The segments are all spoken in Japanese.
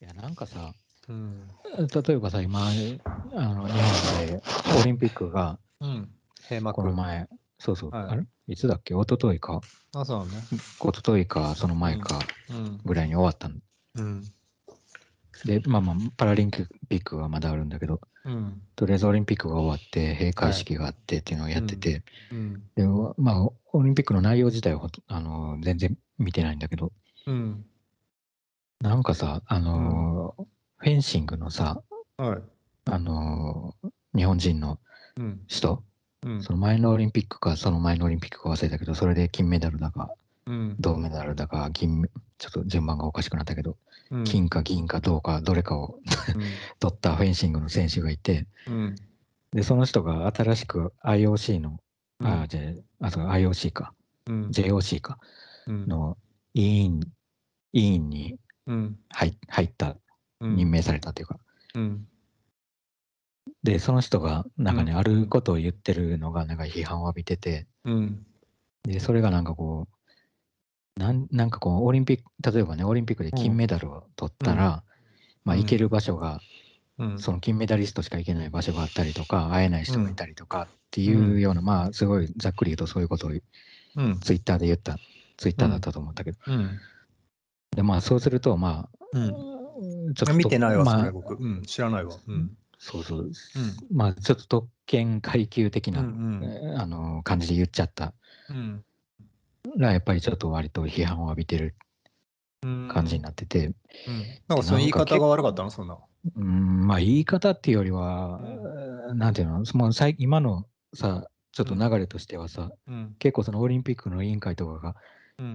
いや、なんかさ、うん。例えばさ、今、あの、日本でオリンピックが、うん。閉幕。この前、そうそう、はいあれ？いつだっけ？一昨日かあ、そうね。一昨日か、その前かうん。ぐらいに終わったの。うん。で、まあまあ、パラリンピックはまだあるんだけど、うん。とりあえずオリンピックが終わって、閉会式があってっていうのをやってて、うん。でも、まあ、オリンピックの内容自体はあの全然見てないんだけど、うん。なんかさ、あのーフェンシングのさ、はい。あのー日本人のうん。人、うん。その前のオリンピックか、その前のオリンピックか忘れたけど、それで金メダルだか、うん。銅メダルだか、銀メ、ちょっと順番がおかしくなったけど、うん。金か銀か銅か、どれかを 取ったフェンシングの選手がいて、うん。で、その人が新しく IOC の、うん。あ、じゃあ、あ、そう IOC か、うん。JOC か、うん。の委員、委員にうん。入入った、うん。任命されたというか、うん。で、その人が、なんかね、うんあることを言ってるのが、なんか批判を浴びてて、うん。で、それがなんかこう、なんなんかこう、オリンピック、例えばね、オリンピックで金メダルを取ったら、まあ、うん行ける場所が、うん。その金メダリストしか行けない場所があったりとか、会えない人がいたりとかっていうような、まあ、すごいざっくり言うとそういうことをうん。ツイッターで言った、ツイッターだったと思ったけど、うん。で、まあ、そうすると、まあ、うん。ちょっと、見てないわ、まあ僕。うん。知らないわ。うん。そうそう、うん。まあ、ちょっと特権階級的な、うんうんえーあの感じで言っちゃったうん。ら、やっぱりちょっと割と批判を浴びてるうん。感じになってて、うん。なんかその言い方が悪かったの、そんな。うん、まあ言い方っていうよりは、なんていうの、もう最今のさ、ちょっと流れとしてはさ、うん。結構そのオリンピックの委員会とかがうん。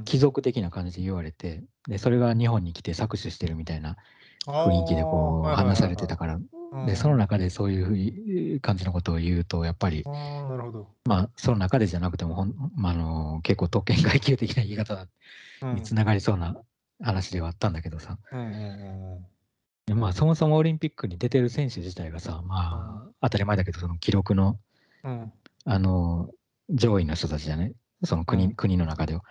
貴族的な感じで言われて、で、それが日本に来て搾取してるみたいな雰囲気でこう話されてたから、らで、その中でそういう感じのことを言うと、やっぱり、ああ、なるほど。まあ、その中でじゃなくてもほん、まあ、あの結構特権階級的な言い方うん。につながりそうな話ではあったんだけどさ、でまあ、そもそもオリンピックに出てる選手自体がさ、まあ、当たり前だけど、その記録の、うん。あの、上位の人たちじゃない？その国,、うん。国の中では、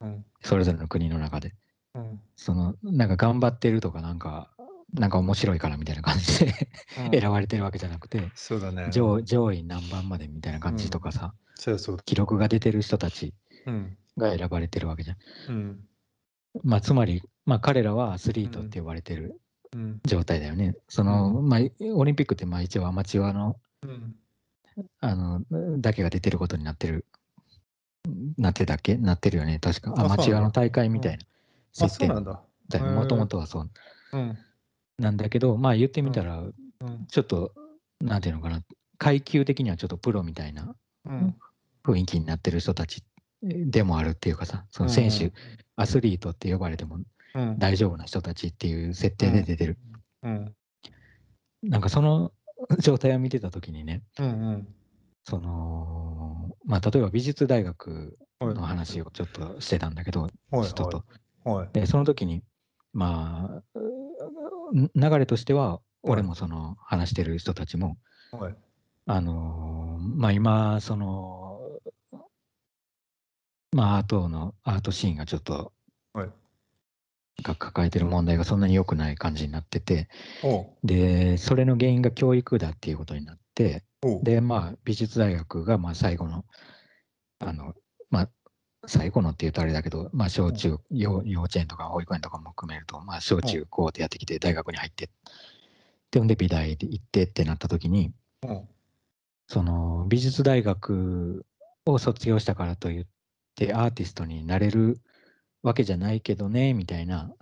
うんそれぞれの国の中で。うんその、なんか頑張ってるとか、なんか、なんか面白いからみたいな感じでうん選ばれてるわけじゃなくて、そうだね。上上位何番までみたいな感じとかさ、そうそう。記録が出てる人たちうん。が選ばれてるわけじゃん。うん。まあ、つまり、まあ、彼らはアスリートって呼ばれてるうん。状態だよね。その、まあ、オリンピックってまあ一応アマチュアのうん。あのだけが出てることになってる、なってたっけ？なってるよね。確かあアマチュアの大会みたいなあ、設定そうなんだ。だよもともとはそううん。なんだけど、まあ言ってみたら、うん。ちょっと、なんていうのかな、階級的にはちょっとプロみたいなうん。雰囲気になってる人たちでもあるっていうかさ、その選手、アスリートって呼ばれてもうん。大丈夫な人たちっていう設定で出てる。うん。なんかその状態を見てた時にね、うん。うん。その、まあ例えば美術大学はいの話をちょっとしてたんだけど、はい人と。はい。で、その時に、まあ、う流れとしては、俺もその話してる人たちも、はい。あのーまあ今、その、まあアートの、アートシーンがちょっと、はい。が抱えてる問題がそんなに良くない感じになってて。で、それの原因が教育だっていうことになって。で、まあ美術大学がまあ最後の、あの、まあ最後のって言うとあれだけど、まあ小中、幼幼稚園とか保育園とかも含めると、まあ小中高ってやってきて大学に入って、で、ほんで美大で行ってってなった時に。その美術大学を卒業したからといってアーティストになれるわけじゃないけどねみたいな。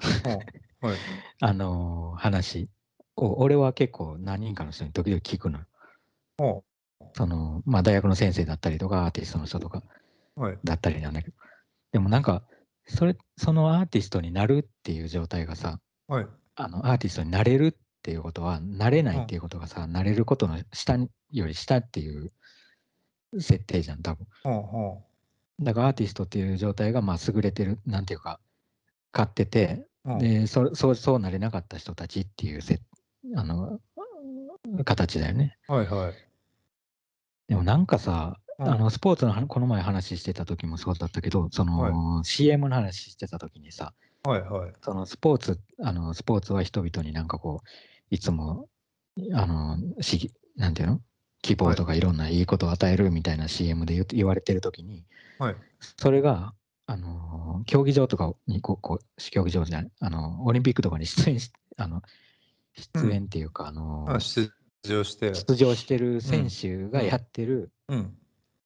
はい。あのー話を俺は結構何人かの人に時々聞くの。そのまあ大学の先生だったりとかアーティストの人とかはい。だったりなんだけどでもなんかそれそのアーティストになるっていう状態がさはい。あのアーティストになれるっていうことはなれないっていうことがさ、なれることの下により下っていう設定じゃん多分。だからアーティストっていう状態がまあ優れてる、なんていうか、勝ってて。でそそうそうなれなかった人たちっていうせあの形だよね。はいはい。でもなんかさ、うんあのスポーツの話この前話してた時もそうだったけど、その、CM の話してた時にさ、はいはい。そのスポーツ、あのスポーツは人々になんかこう、いつも、あの、しなんていうの？希望とかいろんないいことを与えるみたいな CM で言われてるときに、はい。それが、あの競技場とかにこうこう、競技場じゃない、あのオリンピックとかに出演し、あの出演っていうか、あのあ出場して。出場してる選手がやってる、うん。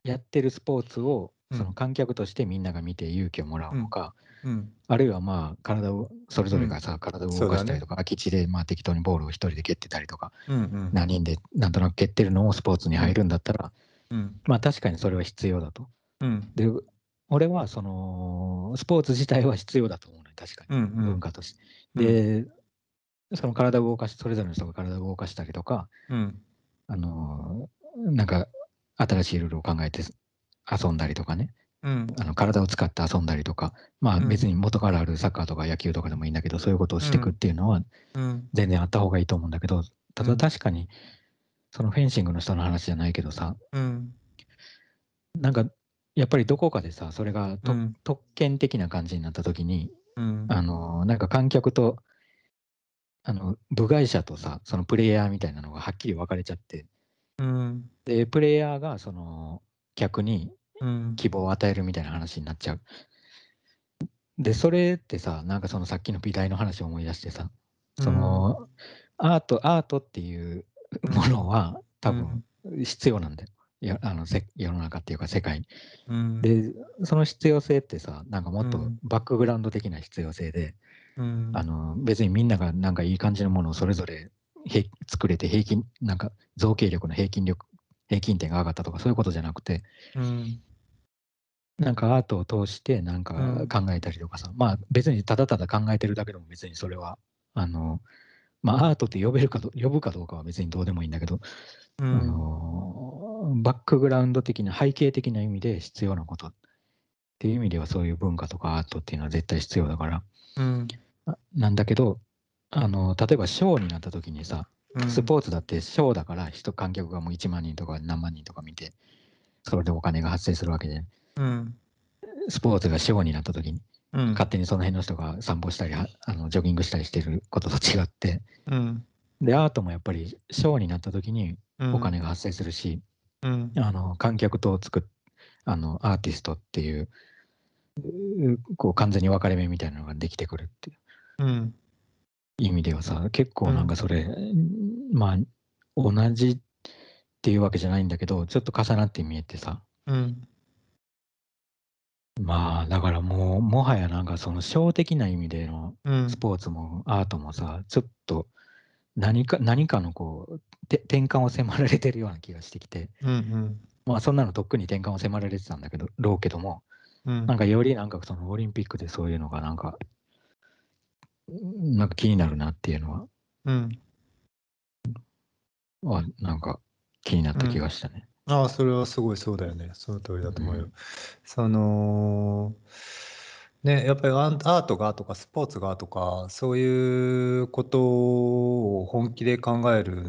やってるスポーツを、うんその観客としてみんなが見て勇気をもらうのか、うん。あるいはまあ体をそれぞれがさ、体を動かしたりとか、空き地でまあ適当にボールを一人で蹴ってたりとか、うん。うん。何人でなんとなく蹴ってるのをスポーツに入るんだったら、うん。まあ確かにそれは必要だと。うん。で、俺はそのスポーツ自体は必要だと思うね、確かに、うん。文化として。で、その体を動かし、それぞれの人が体を動かしたりとか、うん。あのなんか新しいルールを考えて遊んだりとかね、うん。あの体を使って遊んだりとか、まあうん別に元からあるサッカーとか野球とかでもいいんだけど、そういうことをしていくっていうのはうん。全然あった方がいいと思うんだけど、ただうん確かに、そのフェンシングの人の話じゃないけどさ、うん。なんかやっぱりどこかでさ、それがと、うん特権的な感じになった時に、うん。あのなんか観客とあの部外者とさ、そのプレイヤーみたいなのがはっきり分かれちゃって、うん。で、プレイヤーがその客にうん。希望を与えるみたいな話になっちゃう。で、それってさ、なんかそのさっきの美大の話を思い出してさ、その、アート、アートっていうものは多分必要なんだよ。いやあのせ世の中っていうか世界に。うん。で、その必要性ってさ、なんかもっとうんバックグラウンド的な必要性で、うん。あの別にみんながなんかいい感じのものをそれぞれ平作れて平均、なんか造形力の平均力、平均点が上がったとかそういうことじゃなくて、うん。なんかアートを通してなんかうん考えたりとかさ、まあ別にただただ考えてるだけでも別にそれは、あの、まあアートって呼べるかど呼ぶかどうかは別にどうでもいいんだけど、うあん。のバックグラウンド的な背景的な意味で必要なことっていう意味ではそういう文化とかアートっていうのは絶対必要だから、うん。あなんだけど、あの例えばショーになった時にさ、スポーツだってショーだから人観客がもう1万人とか何万人とか見て、それでお金が発生するわけで、うん。スポーツがショーになった時に、うん。勝手にその辺の人が散歩したり、はあのジョギングしたりしてることと違って、うん。で、アートもやっぱりショーになった時にうん。お金が発生するし、うん。あの観客とつくあのアーティストっていう、うこう完全に分かれ目みたいなのができてくるっていううん。意味ではさ、結構なん。かそれ、まあ、同じっていうわけじゃないん。だけど、ちょっと重なって見えてさ、うん。まあ、だからもう、もはやなん。かその小的な意味でのス。ポーツもアートもさ、ちょっと何か、何かのこう、て転換を迫られてるような気がしてきて、うん。まあそん。なのとっくに転換を迫られてたん。だけど、ろうけども、うん。なん。かよりなん。かそのオリンピックでそういうのがなん。か、なんか気になるなっていうのは、うん。はなんか気になった気がしたね。ああ、それはすごいそうだよね。その通りだと思うよ。うんその、ね、やっぱりアンアートがとかスポーツがとか、そういうことを本気で考える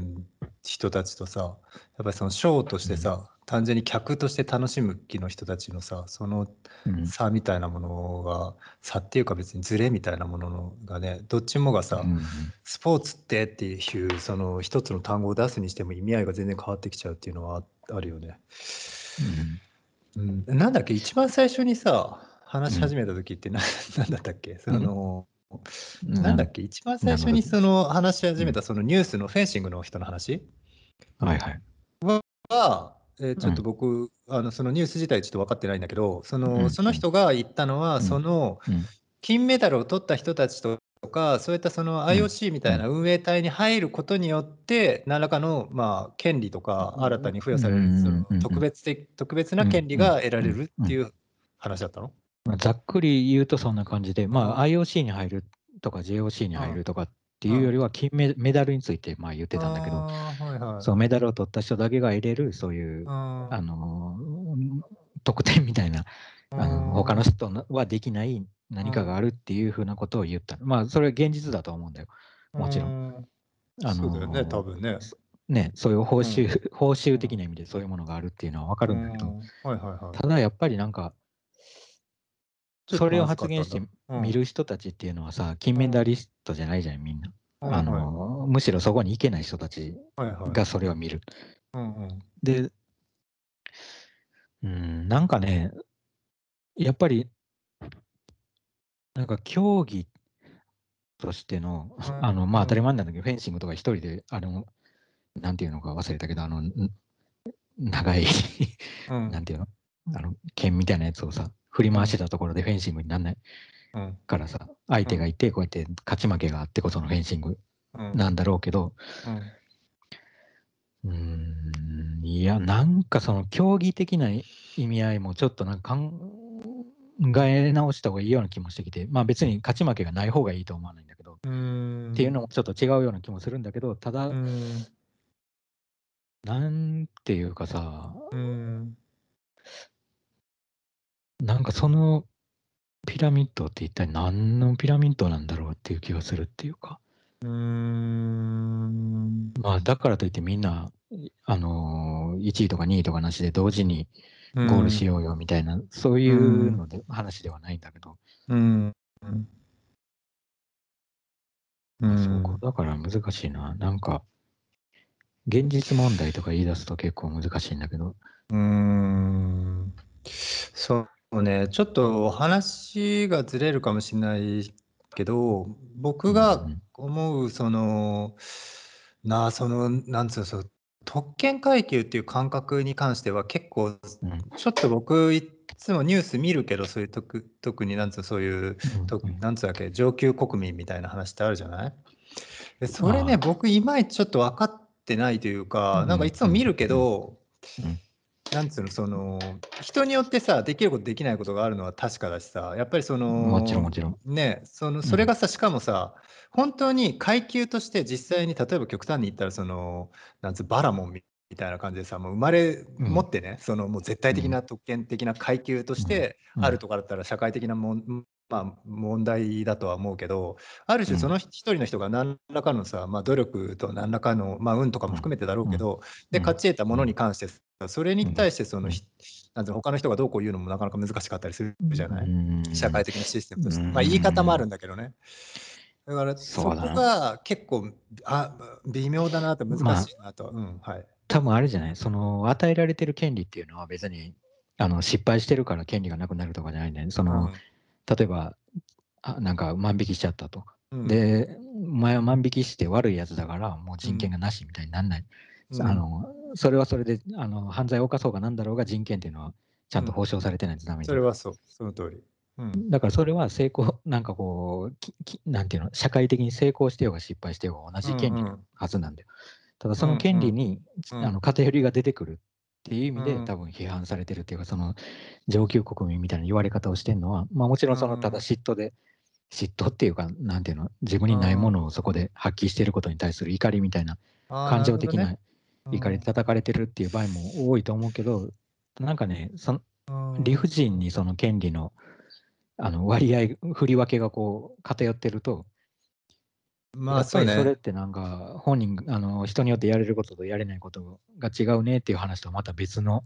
人たちとさ、やっぱりそのショーとしてさ、単純に客として楽しむ気の人たちのさ、そのうん。差みたいなものが、差っていうか別にズレみたいなもののがね、どっちもがさ、うんスポーツってっていうその一つの単語を出すにしても意味合いが全然変わってきちゃうっていうのはああるよね。うん、なんだっけ一番最初にさ話し始めた時ってな、なんだったっけ？その、うん。なんだっけ？一番最初になその話し始めたそのニュースのフェンシングの人の話？はいはい。は、えーちょっと僕、あのそのニュース自体ちょっと分かってないんだけどその,、うんその人が言ったのは、うん。そのうん。金メダルを取った人たちとかそういったその IOC みたいな運営体に入ることによって何らかのまあ権利とかうん。新たに付与されるそのうん特別的特別な権利が得られるっていう話だったの？まあざっくり言うとそんな感じで、まあ、IOC に入るとか JOC に入るとかっていうよりは金メメダルについてまあ言ってたんだけど、はいはい。そうメダルを取った人だけが得れるそういう、ああのー特典みたいなあの他の人のはできない何かがあるっていうふうなことを言った。まあそれは現実だと思うんだよ。もちろん。んあのーそうだよね多分ね。ね、そういう報酬、報酬的な意味でそういうものがあるっていうのは分かるんだけど、うん。はいはいはい。ただやっぱりなんか、それを発言してうん見る人たちっていうのはさ、金メダリストじゃないじゃん、みんな。あのむしろそこに行けない人たち。がそれを見る。で、うん、なんかね、やっぱり、なんか競技としての、うん。あの、まあうん。当たり前なんだけど、フェンシングとか一人で、あの、なんていうのか忘れたけど、あの、ん長い、うん。なんていうの？あの、剣みたいなやつをさ、振り回してたところでフェンシングになんない？うん。からさ、相手がいて、こうやって勝ち負けがあってこそのフェンシングうんなんだろうけど、うん。うーん、いや、なんかその競技的な意味合いもちょっとなんか考え直した方がいいような気もしてきて、まあ別に勝ち負けがない方がいいと思わないんだけど、うん。っていうのもちょっと違うような気もするんだけど、ただ、うん。なんていうかさ、うんなんかそのピラミッドって一体何のピラミッドなんだろうっていう気がするっていうか、うん。まあだからといってみんな、あのー、1位とか2位とかなしで同時にゴールしようよみたいな、そういうので、話ではないんだけど、うん。うん。そうか。だから難しいな。なんか、現実問題とか言い出すと結構難しいんだけど、うーん。そうね、ちょっと話がずれるかもしれないけど、僕がうん思う、その、なあ、その、なんつうの、そう特権階級っていう感覚に関しては結構、うん。ちょっと僕、いつもニュース見るけど、そういう特特になんつうの、そういう、とうん。なんつうだっけ、上級国民みたいな話ってあるじゃない？でそれね、ああ。僕、いまいちちょっと分かってないというか、うん。なんかいつも見るけど、うんなんつうの、その、人によってさ、できることできないことがあるのは確かだしさ、やっぱりその、もちろんもちろん。ね、そのそれがさ、しかもさ、本当に階級として実際に例えば極端に言ったらそのなんつうバラモンみみたいな感じでさもう生まれうん。持ってね、そのもう絶対的な特権的な階級としてうん。あるとかだったら社会的なもん、まあ、問題だとは思うけどある種うん。その一人の人が何らかのさ、まあ、努力と何らかの、まあ、運とかも含めてだろうけど、でうん。勝ち得たものに関してさそれに対してその、なんて他の人がどうこう言うのもなかなか難しかったりするじゃない、うん。社会的なシステムとして。うん。まあ言い方もあるんだけどね。だからそこが結構あ微妙だなと難しいなと。うんはい。多分あれじゃない？その与えられてる権利っていうのは別にあの失敗してるから権利がなくなるとかじゃないんだよね。その、例えばあなんか万引きしちゃったと。うん、で、お前は万引きして悪いやつだからもう人権がなしみたいになんない。うん。あのそれはそれであの犯罪を犯そうがなんだろうが人権っていうのはちゃんと保障されてないとダメでそれはそう、その通り。うん。だからそれは成功、なんかこう、ききなんていうの、社会的に成功してようが失敗してようが同じ権利のうんうんはずなんだよ。ただその権利に、うん。あの偏りが出てくるっていう意味で、うん。多分批判されてるっていうか、その上級国民みたいな言われ方をしてるのは、まあもちろんそのうん。ただ嫉妬で、嫉妬っていうか、なんていうの、自分にないものをそこで発揮していることに対する怒りみたいな、感情的な怒りで叩かれてるっていう場合も多いと思うけど、なんかね、そのうん。理不尽にその権利のあの割合、振り分けがこう偏ってると、まあそれっね。てなんか本人、あの人によってやれることとやれないことが違うねっていう話とまた別の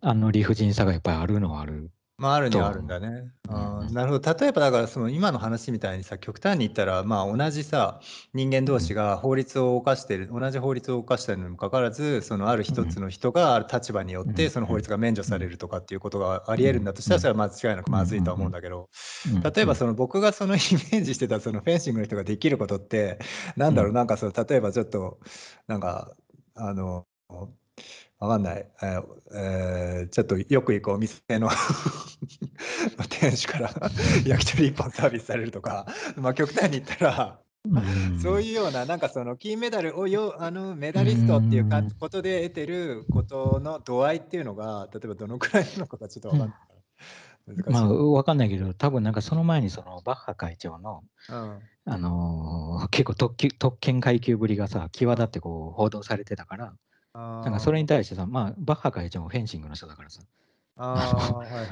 あの理不尽さがやっぱりあるのはある。まああるにとはあるんだね。う。ん。あーなるほど。例えばだからその今の話みたいにさ極端に言ったらまあ同じさ人間同士が法律を犯してる同じ法律を犯してるのにもかかわらずそのある一つの人がある立場によっうん。てその法律が免除されるとかっていうことがありえるんだとしたらそれは間違いなくまずいとは思うんだけど。うん。例えばその僕がそのイメージしてたそのフェンシングの人ができることってなんだろう。うなんかその例えばちょっとなんかあのわかんない、えーえーちょっとよく行くお店の 店主から 焼き鳥一本サービスされるとか、まあ、極端に言ったら、うん。そういうようななんかその金メダルをよあのメダリストっていうかうんことで得てることの度合いっていうのが例えばどのくらいなのかがちょっとわかんないから難しい。まあ、わかんないけど、多分なんかその前にそのバッハ会長の、うん。あのー結構特級特権階級ぶりがさ、際立ってこう報道されてたから、あなんかそれに対してさ、まあ、バッハ会長もフェンシングの人だからさ、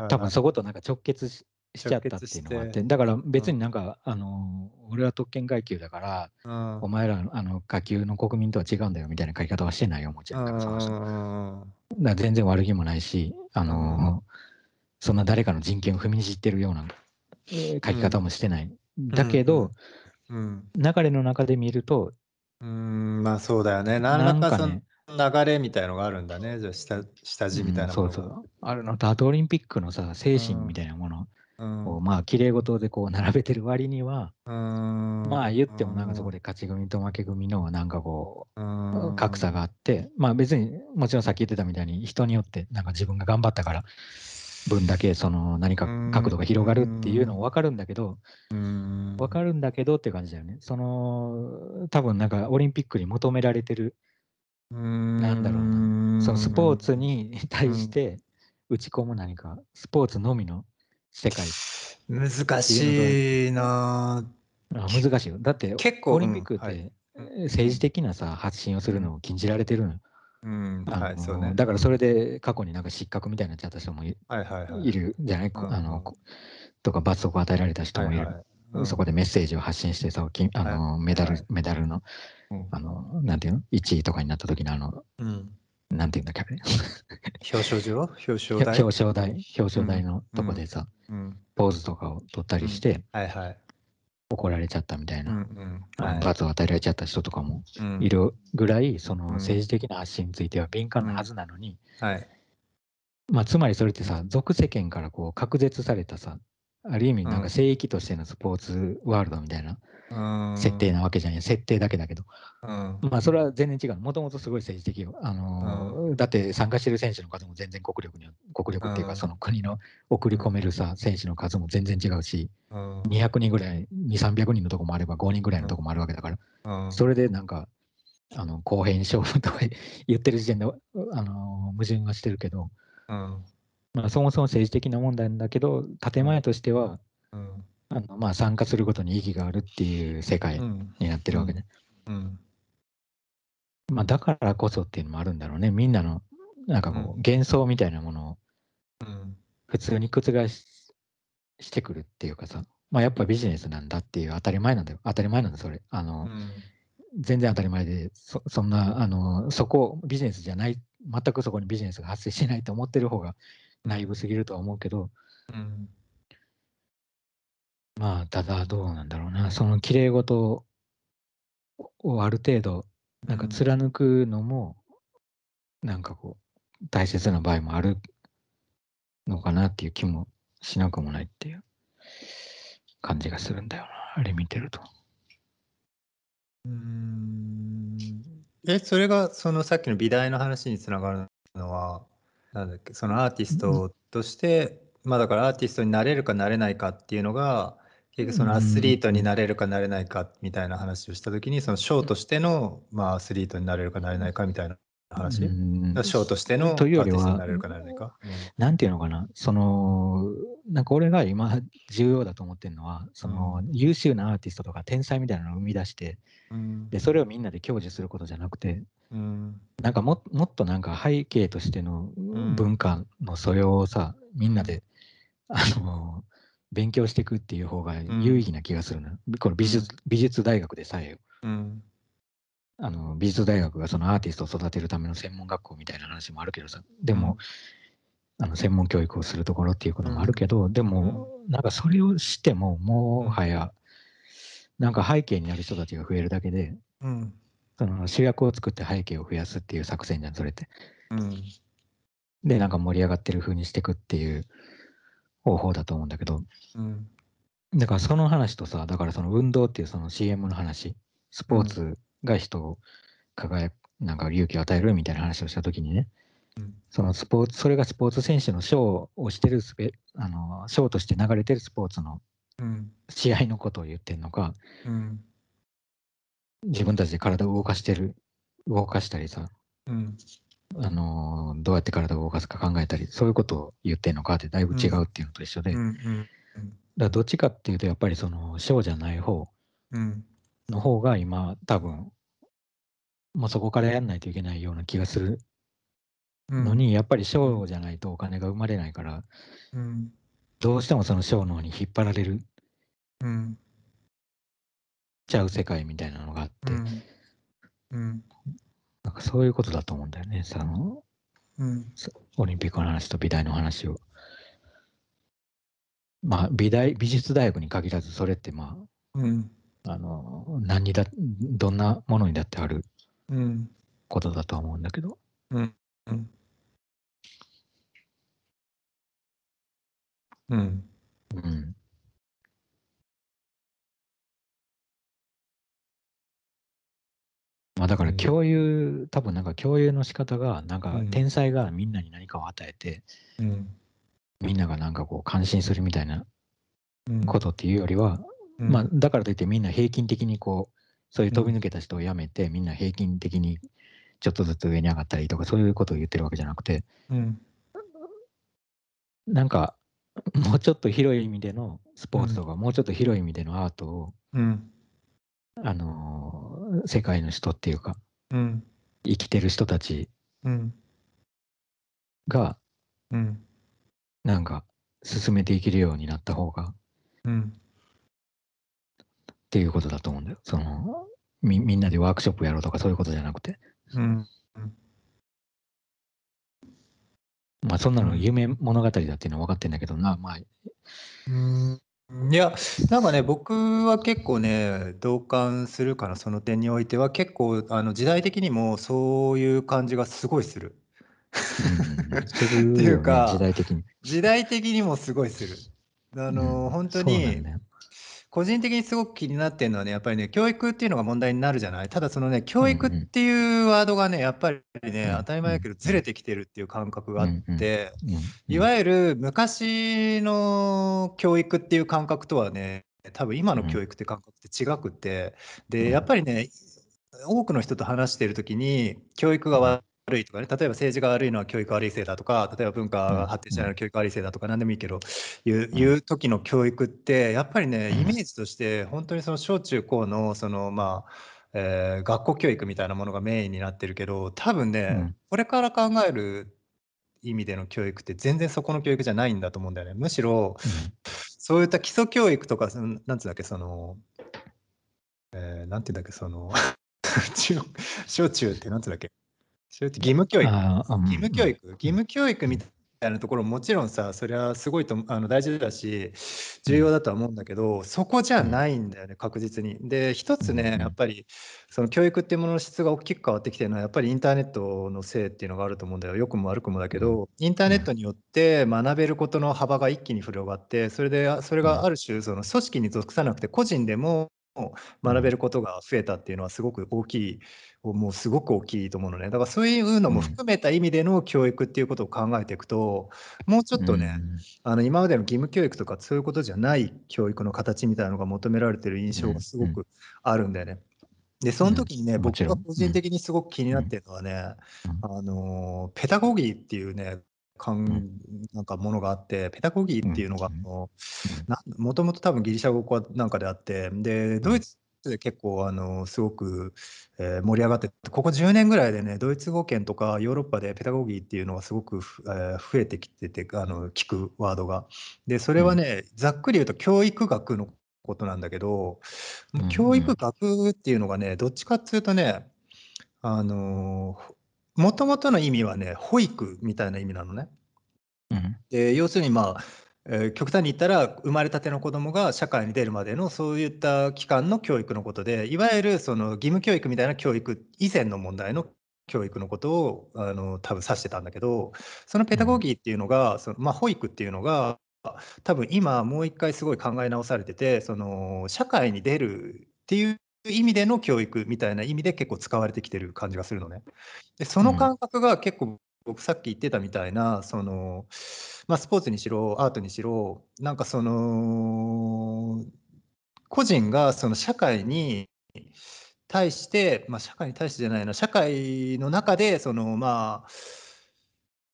多分そことなんか直結ししちゃったっていうのがあっ、ててだから別になんか、あのー俺は特権階級だから、うんお前らあの下級の国民とは違うんだよみたいな書き方はしてないよ、もちろん。だ全然悪気もないし、あのーそんな誰かの人権を踏みにじってるような、えー書き方もしてない。だけど、うん。流れの中で見ると、うーん、まあそうだよね。何なんらかそのかね、流れみたいのがあるんだね。じゃあ下、下地みたいなものが。うんそうそう。あるのと、あとオリンピックのさ、精神みたいなものうん。を、まあ、綺麗事でこう並べてる割には、うーん。まあ言ってもなんかそこで勝ち組と負け組のなんかこうう、ん、格差があって、まあ別に、もちろんさっき言ってたみたいに人によってなんか自分が頑張ったから分だけその何か角度が広がるっていうのも分かるんだけど、うん。分かるんだけどって感じだよね。その、多分なんかオリンピックに求められてる、うん。なんだろうなそのスポーツにに 対して打ち込む何か、スポーツのみの世界。難しいなあ難しいよ。だって、結構オリンピックって政治的なさ、発信をするのを禁じられてるのよ。うん。あのはい、そうね。だからそれで過去になんか失格みたいになっちゃった人もいるじゃない、うんあのとか罰則を与えられた人もいる。そこでメッセージを発信してさ、きあのメダル、はい。メダルのうん。あの、なんていうの ?1 位とかになった時のあの、うん。なんていうんだっけあれ？表彰状？表彰台？表彰台、表彰台のとこでさ、うん。ポーズとかを取ったりして、はいはい。怒られちゃったみたいうんな、うん。あのはい。罰を与えられちゃった人とかもうん。いるぐらい、そのうん。政治的な発信については敏感なはずなのに、はい。まあ、つまりそれってさ、俗世間からこう隔絶されたさ、ある意味なんうんか聖域としてのスポーツワールドみたいなうん設定なわけじゃん、設定だけだけど、うん。まあそれは全然違う。もともとすごい政治的よ。あのーだって参加してる選手の数も全然国力に、国力っていううんかその国の送り込めるさ、選手の数も全然違うし、うん。200人ぐらい、2、300人のとこもあれば5人ぐらいのとこもあるわけだから、うん。それでなんか、あの公平に勝負とか言ってる時点で、あのー矛盾はしてるけど、うん。まあ、そもそも政治的な問題なんだけど、建前としては、うん。あのまあ、参加することに意義があるっていう世界うん。になってるわけね。うん。まあ、だからこそっていうのもあるんだろうね。みんなの、なんかこう、うん幻想みたいなものをうん。普通に覆ししてくるっていうかさ、まあ、やっぱビジネスなんだっていう当たり前なんだよ。当たり前なんだ、それ。あの、全然当たり前で、そそんな、あの、そこ、ビジネスじゃない、全くそこにビジネスが発生しないと思ってる方がナイブすぎるとは思うけど、うん。まあ、ただどうなんだろうな。その綺麗事をある程度、なんか貫くのも、なんかこう、大切な場合もあるのかなっていう気もしなくもないっていう感じがするんだよな。あれ見てると。うん。え、それがそのさっきの美大の話につながるのは、なんだっけ、そのアーティストとして、まあだからアーティストになれるかなれないかっていうのが、結局そのアスリートになれるかなれないかみたいな話をしたときに、そのショーとしての、まあ、アスリートになれるかなれないかみたいな話？うんショーとしてのアーティストになれるかなれないか？なんていうのかな、その、なんか俺が今重要だと思ってるのは、その、うん優秀なアーティストとか天才みたいなのを生み出して、うん。で、それをみんなで享受することじゃなくて、うん。なんかももっとなんか背景としてのん文化の素養をさ、みんなで、あの、勉強していくっていう方が有意義な気がするのよ。これ美術美術大学でさえよ。うん。あの美術大学がそのアーティストを育てるための専門学校みたいな話もあるけどさ、でも、あの専門教育をするところっていうこともあるけど、でも、なんかそれをしても、もはや、なんか背景になる人たちが増えるだけで、うん。その主役を作って背景を増やすっていう作戦じゃん、それって。うん。で、なんか盛り上がってる風にしていくっていう方法だと思うんだけど、うん。だからその話とさ、だからその運動っていうその CM の話、スポーツが人を輝く、なんか勇気を与えるみたいな話をしたときにね、うんそのスポーツ、それがスポーツ選手のショーをしてるスペ、あの、ショーとして流れてるスポーツのうん。試合のことを言ってるのか、うん。自分たちで体を動かしてる、動かしたりさ、うん。あのどうやって体を動かすか考えたり、そういうことを言ってるのかってだいぶ違うっていうのと一緒で、うん。だどっちかっていうと、やっぱりその、ショーじゃない方うん。の方が今、多分、もうそこからやんないといけないような気がするうん。のに、やっぱりショーじゃないとお金が生まれないから、うん。どうしてもそのショーの方に引っ張られるうん。ちゃう世界みたいなのがあって、かそういうことだと思うんだよね、そのうん。オリンピックの話と美大の話を。まあ、美大、美術大学に限らず、それってまあ、うん。あの何にだどんなものにだってあるうん。ことだとは思うんだけど、うん。うん。うん。うん、まあだからうん共有、多分なんか共有の仕方がなんかうん天才がみんなに何かを与えて、うん。みんながなんかこう感心するみたいなうんことっていうよりは、うんまあだからといってみんな平均的にこうそういう飛び抜けた人をやめて、みんな平均的にちょっとずつ上に上がったりとかそういうことを言ってるわけじゃなくてうん。なんかもうちょっと広い意味でのスポーツとか、もうちょっと広い意味でのアートを、うん。あのー世界の人っていうかうん。生きてる人たちうん。がうん。なんか進めていけるようになった方がっうん。ていうことだと思うんだよ。そのみみんなでワークショップやろうとかそういうことじゃなくて。うん。まあそんなのうん夢物語だっていうのは分かってんだけどな、まあ、うんいや、なんかね、僕は結構ね、同感するかな、その点においては、結構、あの時代的にもそういう感じがすごいする。うん っていうか時代的に。時代的にもすごいする。あの、うん本当そうなんにだよ個人的にすごく気になってるのはね、やっぱりね、教育っていうのが問題になるじゃない？ただそのね、教育っていうワードがね、やっぱりね、うん当たり前だけど、ずれてきてるっていう感覚があって、いわゆる昔の教育っていう感覚とはね、多分今の教育って感覚って違くて、で、うん。やっぱりね、多くの人と話しているときに、教育が悪いとかね、例えば政治が悪いのは教育が悪いせいだとか、例えば文化が発展しないのは教育が悪いせいだとか、なんでもいいけど、いううん。いう時の教育って、やっぱりね、うん。イメージとして、本当にその小中高の、そのまあ、えー学校教育みたいなものがメインになってるけど、多分ね、うん。これから考える意味での教育って全然そこの教育じゃないんだと思うんだよね。むしろ、そういった基礎教育とか、そのなんつうんだっけ、その、えーなんていうんだっけ、その、中小中ってなんていうんだっけ、小って義務教育？うん。義務教育、義務教育みたいなところももちろんさ、それはすごいとあの大事だし、重要だとは思うんだけど、そこじゃないんだよね、確実に。で、一つねうん、やっぱり、その教育っていうものの質が大きく変わってきてるのは、やっぱりインターネットのせいっていうのがあると思うんだよ。良くも悪くもだけど、インターネットによって学べることの幅が一気に広がって、それで、あそれがある種、その組織に属さなくて、個人でも学べることが増えたっていうのはすごく大きい、もうすごく大きいと思うのね。だからそういうのも含めた意味での教育っていうことを考えていくと、もうちょっとね、あの今までの義務教育とかそういうことじゃない教育の形みたいなのが求められてる印象がすごくあるんだよね。で、その時にね、僕が個人的にすごく気になってるのはね、あの、ペダゴギーっていうね、かんん。なんかものがあって、ペダゴギーっていうのが、もともと多分ギリシャ語かなんかであって、で、ドイツで結構、あの、すごく、えー盛り上がってて、ここ10年ぐらいでね、ドイツ語圏とかヨーロッパでペダゴギーっていうのがすごく、えー増えてきてて、あの、聞くワードが。で、それはね、ざっくり言うと教育学のことなんだけど、うん教育学っていうのがね、どっちかっていうとね、あのもともとの意味はね、保育みたいな意味なのね。うんで要するにまあ、えー極端に言ったら生まれたての子供が社会に出るまでのそういった期間の教育のことでいわゆるその義務教育みたいな教育以前の問題の教育のことをあの多分指してたんだけどそのペダゴギーっていうのが、そのまあ、保育っていうのが多分今もう一回すごい考え直されててその社会に出るっていう意味での教育みたいな意味で結構使われてきてる感じがするのね。でその感覚が結構僕さっき言ってたみたいなその、まあ、スポーツにしろアートにしろなんかその個人がその社会に対して、まあ、社会に対してじゃないな社会の中でそのまあ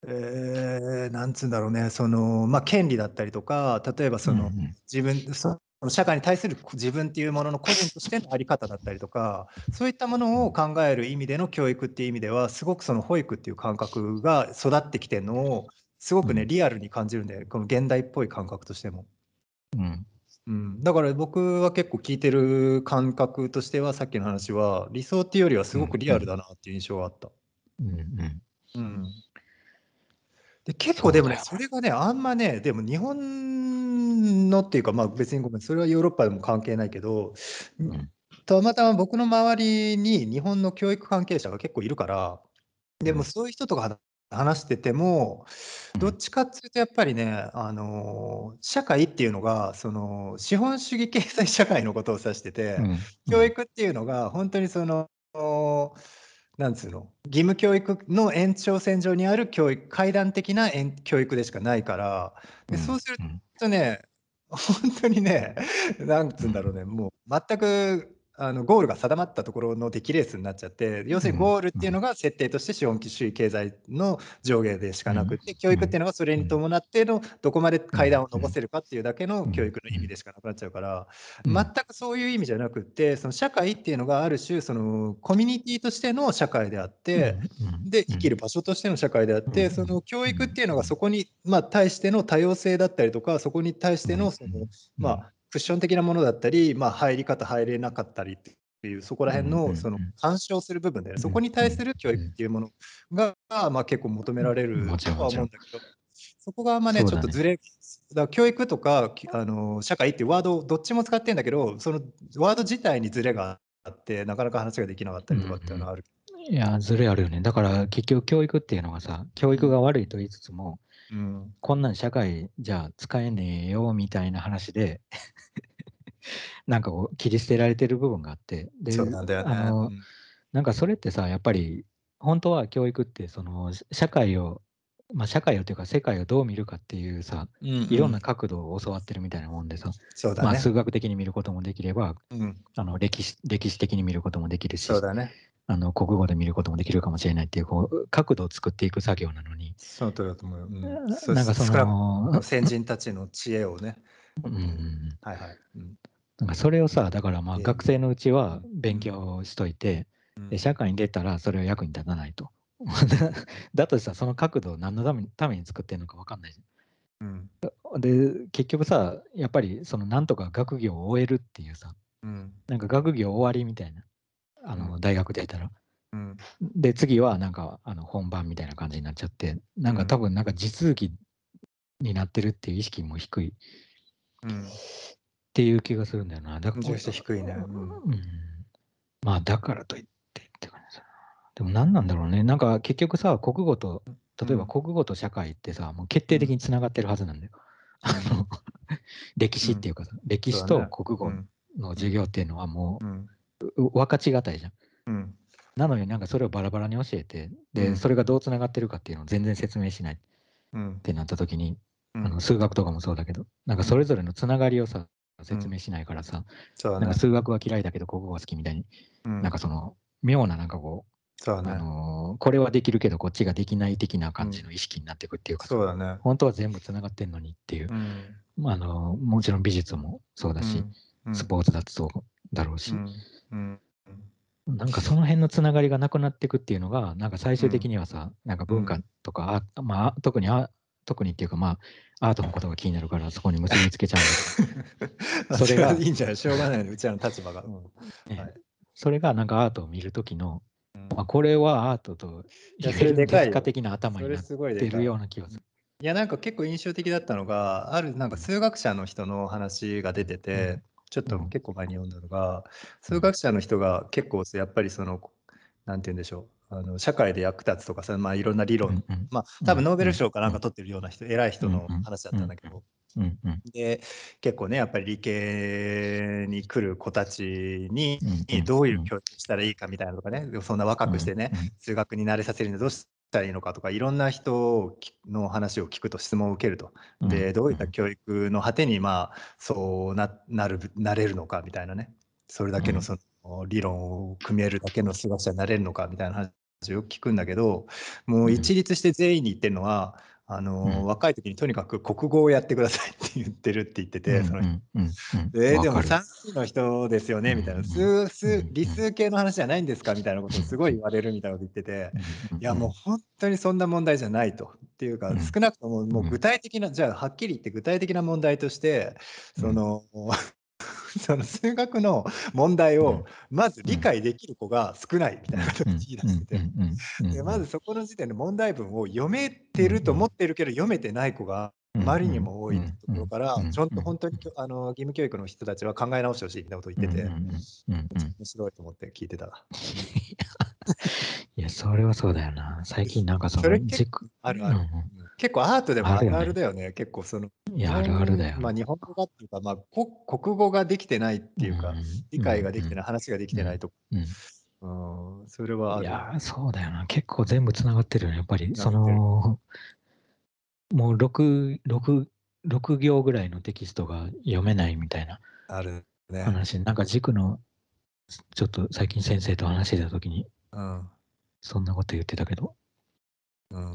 えーなんつうんだろうねその、まあ、権利だったりとか例えばその、うんうん。自分その社会に対する自分っていうものの個人としての在り方だったりとかそういったものを考える意味での教育っていう意味ではすごくその保育っていう感覚が育ってきてるのをすごくねうん。リアルに感じるんでこの現代っぽい感覚としても。うん。うん、だから僕は結構聞いてる感覚としてはさっきの話は理想っていうよりはすごくリアルだなっていう印象があった。うん。うん。うんで結構でもね、そそれがね、あんまね、でも日本のっていうか、まあ別にごめん、それはヨーロッパでも関係ないけど、うん。たまたま僕の周りに日本の教育関係者が結構いるから、でうん。もそういう人とか話してても、うん。どっちかっていうとやっぱりね、あの社会っていうのが、その資本主義経済社会のことを指してて、うん。教育っていうのが本当にその、なんつうの、義務教育の延長線上にある教育、階段的な延教育でしかないから、でうんそうするうん。とね、本当にね、なんつうんだろうね、もう全くあのゴールが定まったところの出来レースになっちゃって、要するにうんゴールっていうのが設定として資本主義経済の上下でしかなくて、教育っていうのがそれに伴ってのどこまで階段を上せるかっていうだけの教育の意味でしかなくなっちゃうから、うん全くそういう意味じゃなくって、その社会っていうのがある種、そのコミュニティとしての社会であって、うんで生きる場所としての社会であって、うんその教育っていうのがそこに、まあ、対しての多様性だったりとか、そこに対してのその、まあ、クッション的なものだったり、まあ、入り方、入れなかったりっていう、そこら辺うんうんうんのその干渉する部分で、うん。そこに対する教育っていうものが、まあ、結構求められるもちろん。とは思うんだけど、そこがあんまね、ね。ちょっとずれ、だ教育とかきあの社会っていうワードをどっちも使ってんだけど、そのワード自体にずれがあって、なかなか話ができなかったりとかっていうのはある。いや、ずれあるよね。だから結局教育っていうのがさ、教育が悪いと言いつつも、うん。こんなん社会じゃ使えねえよみたいな話で、なんかこう切り捨てられてる部分があって、で、そうなんだよね。あのなんかそれってさ、やっぱり本当は教育ってその社会を、まあ、社会をというか世界をどう見るかっていうさ、うんいろんな角度を教わってるみたいなもんでさ、そうだね。まあ数学的に見ることもできれば、うん、あの歴史歴史的に見ることもできるし、そうだね。あの国語で見ることもできるかもしれないっていうこう角度を作っていく作業なのに、その通りだと思うよ。うんなんかそのも、先人たちの知恵をね。うんうんはいはい。うんなん。かそれをさ、だからまあええ。学生のうちは勉強しといて、うん。で社会に出たらそれは役に立たないと。だとしたらその角度を何のためにために作ってるのか分かんないじうん。ゃん。で、結局さ、やっぱりそのなんとか学業を終えるっていうさ、うん。なんか学業終わりみたいな、あのうん。大学出たら。うん。で、次はなんかあの本番みたいな感じになっちゃって、なんか多分なんか地続きになってるっていう意識も低い。っうんていう気がするんだよな。だから重視低いね。うん。うん。まあだからといってって感じだな。でも何なんだろうね。なんか結局さ、国語と、例えばうん。国語と社会ってさ、もう決定的につながってるはずなんだよ。あの歴史っていうかさ、歴史と国語うん。の授業っていうのはもう分かちがたいじゃん。うん。なのになんかそれをバラバラに教えて、で、うん。それがどうつながってるかっていうのを全然説明しないっうん。てなった時に、うん。あの数学とかもそうだけど、なんかそれぞれのつながりをさ、説明しないからさ、そうだねなんか数学は嫌いだけど国語は好きみたいに、うん。なんかその妙ななんかこう、そうだね。あのーこれはできるけどこっちができない的な感じの意識になっていくっていうかさ、そうだね。本当は全部つながってんのにっていう、うん。まああのーもちろん美術もそうだし、うん。スポーツだってそうだろうし、うん。うん。なんかその辺のつながりがなくなっていくっていうのがなんか最終的にはさ、なんか文化とか、あまあ特にあ特にっていうかまあアートのことが気になるからそこに結びつけちゃうんだけどそそれがいいんじゃない？しょうがないねうちらの立場が。うん。ねはい。それがなんかアートを見るときの、うん。まあ、これはアートと結果的な頭になってるような気がする。いやなんか結構印象的だったのがあるなんか数学者の人の話が出てて、うん。ちょっとうん。結構前に読んだのが、数学者の人が結構やっぱりそのなんて言うんでしょうあの社会で役立つとかさ、まあ、いろんな理論、うんうん。まあ多分うんノーベル賞かなんか取ってるような人、偉い人の話だったんだけど、うんうん。で結構ねやっぱり理系に来る子たちにどういう教育したらいいかみたいなのとかね、そんな若くしてね、数学に慣れさせるにはどうしたらいいのかとかいろんな人の話を聞くと質問を受けると。でどういった教育の果てにまあそうななるなれるのかみたいなね。それだけうん。のその理論を組み合えるだけの数学者になれるのかみたいな話をよく聞くんだけどもう一律して全員に言ってるのはあの、うん。若い時にとにかく国語をやってくださいって言ってるって言ってて、その人えーでも算数の人ですよねみたいな、うん数数うん理数系の話じゃないんですかみたいなことをすごい言われるみたいなこと言ってて、いやもう本当にそんな問題じゃないと。っていうか、うん。少なくとももううん。具体的な、じゃあはっきり言って具体的な問題として、その、その数学の問題をうん。まず理解できる子が少ないみたいなことを言い出して。て、でまずそこの時点で問題文を読めてると思ってるけど読めてない子があまりにも多いところからちょっと本当にあの義務教育の人たちは考え直してほしいみたいなことを言ってて、面白いと思って聞いてた。いや、それはそうだよな。最近なんかそのそれ結軸、あるある。うん結構アートでもあるあるだよね。結構その、うんいや、あるあるだよ。まあ日本語がっていうか、まあこ国語ができてないっていうか、理解ができてない、話ができてないとか、うんうん、それはある。いや、そうだよな。結構全部つながってるよね。やっぱり、その、もう6、6、6行ぐらいのテキストが読めないみたいなあるね。話、なんか塾の、ちょっと最近先生と話してた時に、うん。そんなこと言ってたけど、うん。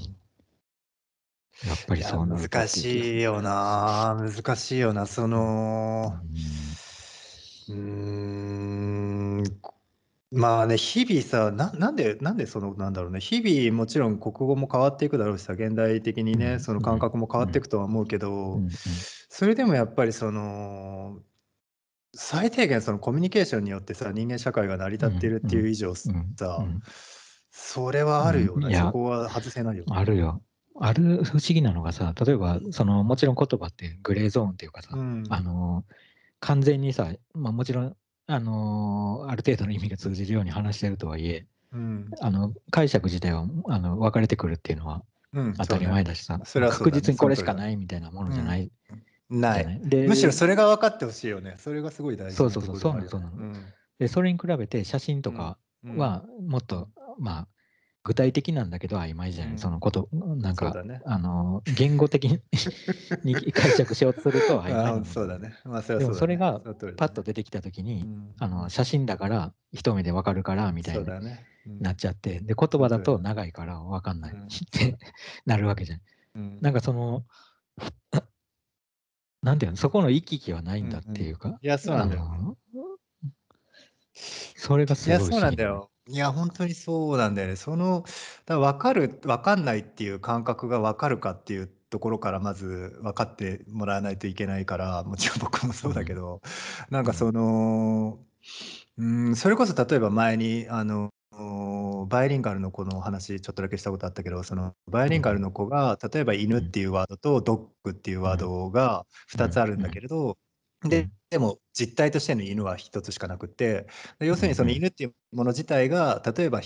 やっぱりそうな難しいよな難しいよなそのうーんまあね日々さななんでなんでそのなんだろうね。日々もちろん国語も変わっていくだろうしさ現代的にうんねその感覚も変わっていくとは思うけうどそれでもやっぱりその最低限そのコミュニケーションによってさ人間社会が成り立っているっていう以上さそれはあるよね。そこは外せないよね。あるよ。ある不思議なのがさ、例えば、そのもちろん言葉ってグレーゾーンっていうかさ、うん。あの完全にさ、まあ、もちろん、あのある程度の意味が通じるように話してるとはいえ、うん。あの解釈自体はあの分かれてくるっていうのはうん当たり前だしさ、それはそうだね。確実にこれしかないみたいなものじゃない。ない。むしろそれが分かってほしいよね。それがすごい大事そうそうそうところでもあるよそうなの。そうねでそれに比べて写真とかうん。はもっと、まあ具体的なんだけど曖昧じゃない、うん。そのことなんか、ね。あの言語的に に解釈しようとすると曖昧そうだね。まあ、それはねもそれがパッと出てきた時に、うん。あの写真だから一目でわかるからみたいにそうだね。うん。なっちゃって、で言葉だと長いからわかんないうん。ってなるわけじゃん。うん。なんかその、なんていうの、そこの行き来はないんだっていうか、いや、そうなんだよ。それがすいや、ごい不思議。そうなんだよ。いや、本当にそうなんだよね。その、だ分かる、分かんないっていう感覚が分かるかっていうところからまず分かってもらわないといけないから、もちろん僕もそうだけど、なんかその、うん、それこそ例えば前に、あの、バイリンガルの子の話ちょっとだけしたことあったけどそのバイリンガルの子が例えば犬っていうワードとドッグっていうワードが2つあるんだけれど、ででも実態としての犬は1つしかなくってで要するにその犬っていうもの自体が例えば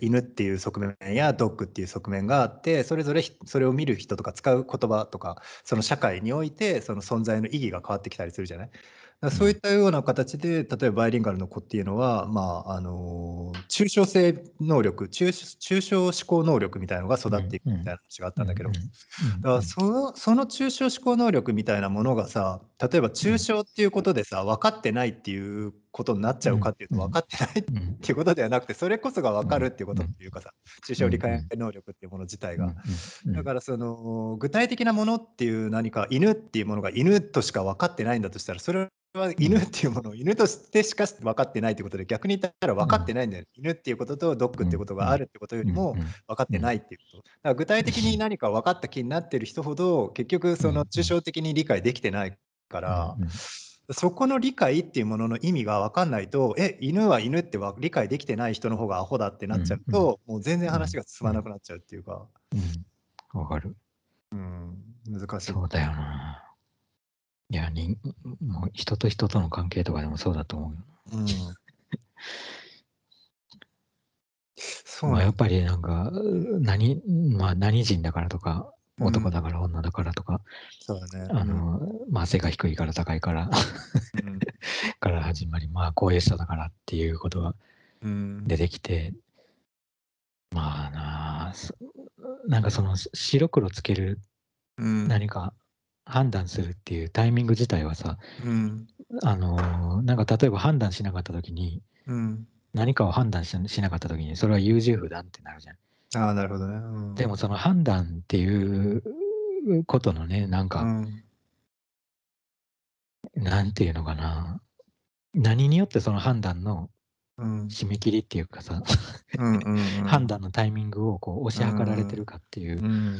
犬っていう側面やドッグっていう側面があってそれぞれひそれを見る人とか使う言葉とかその社会においてその存在の意義が変わってきたりするじゃない？そういったような形で例えばバイリンガルの子っていうのはまああの抽象性能力抽抽象思考能力みたいなのが育っていくみたいな話があったんだけど、だからそのその抽象思考能力みたいなものがさ例えば抽象っていうことでさ分かってないっていうことになっちゃうかっていうとうん。分かってないっうん。ていうことではなくてそれこそが分かるっていうことうんっていうかさ抽象理解能力っていうもの自体が。うん。だからその具体的なものっていう何か犬っていうものが犬としか分かってないんだとしたらそれは犬っていうものを犬としてしか分かってないってことで逆に言ったら分かってないんだよ、犬っていうこととドッグっていうことがあるってことよりも分かってないっていうこと。だから具体的に何か分かった気になってる人ほど結局その抽象的に理解できてないから、そこの理解っていうものの意味が分かんないとえ犬は犬ってわ理解できてない人の方がアホだってなっちゃうと、もう全然話が進まなくなっちゃうっていうか、うんわかる。うん、難しい。そうだよな。いや、にもう人と人との関係とかでもそうだと思うよ。うん そうまあ、やっぱりなんか、何、まあ、何人だからとか、男だから女だからとか、そうだね。あの、まあ、背が低いから高いから、うん。から始まり、まあ、こういう人だからっていうことがうん。出てきて、まあなあ、そなんかその白黒つけるうん。何か判断するっていうタイミング自体はさ、うん。あのーなんか例えば判断しなかった時に、うん。何かを判断ししなかった時に、それは優柔不断ってなるじゃん。ああ、なるほどね。うんでもその判断っていうことのね、なんか、うんなんていうのかな。何によってその判断のうん締め切りっていうかさ、うんうんうん 判断のタイミングをこう押し量られてるかっていううん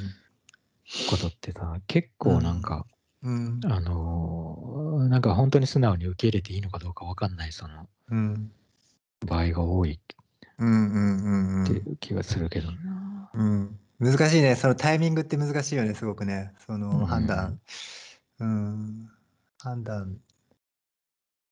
ことってさ、結構なんか、うん。あのーなんか本当に素直に受け入れていいのかどうかわかんないそのうん。場合が多いっていう気がするけどな。うん。難しいね。そのタイミングって難しいよね、すごくね。そうんの判断。うん。判断。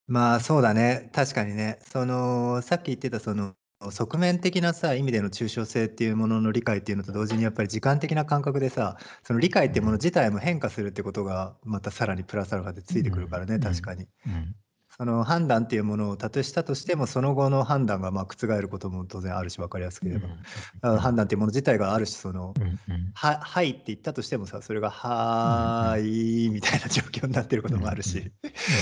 まあそうだね。確かにね。その、さっき言ってたその、側面的なさ意味での抽象性っていうものの理解っていうのと同時にやっぱり時間的な感覚でさその理解っていうもの自体も変化するってことがまたさらにプラスアルファでついてくるからね、うん確かに。うんその判断っていうものをたとしたとしてもその後の判断がまあ覆ることも当然あるし分かりやすければ、だから判断っていうもの自体があるしそのうんうんは「はい」って言ったとしてもさそれが「はーい」みたいな状況になってることもあるし、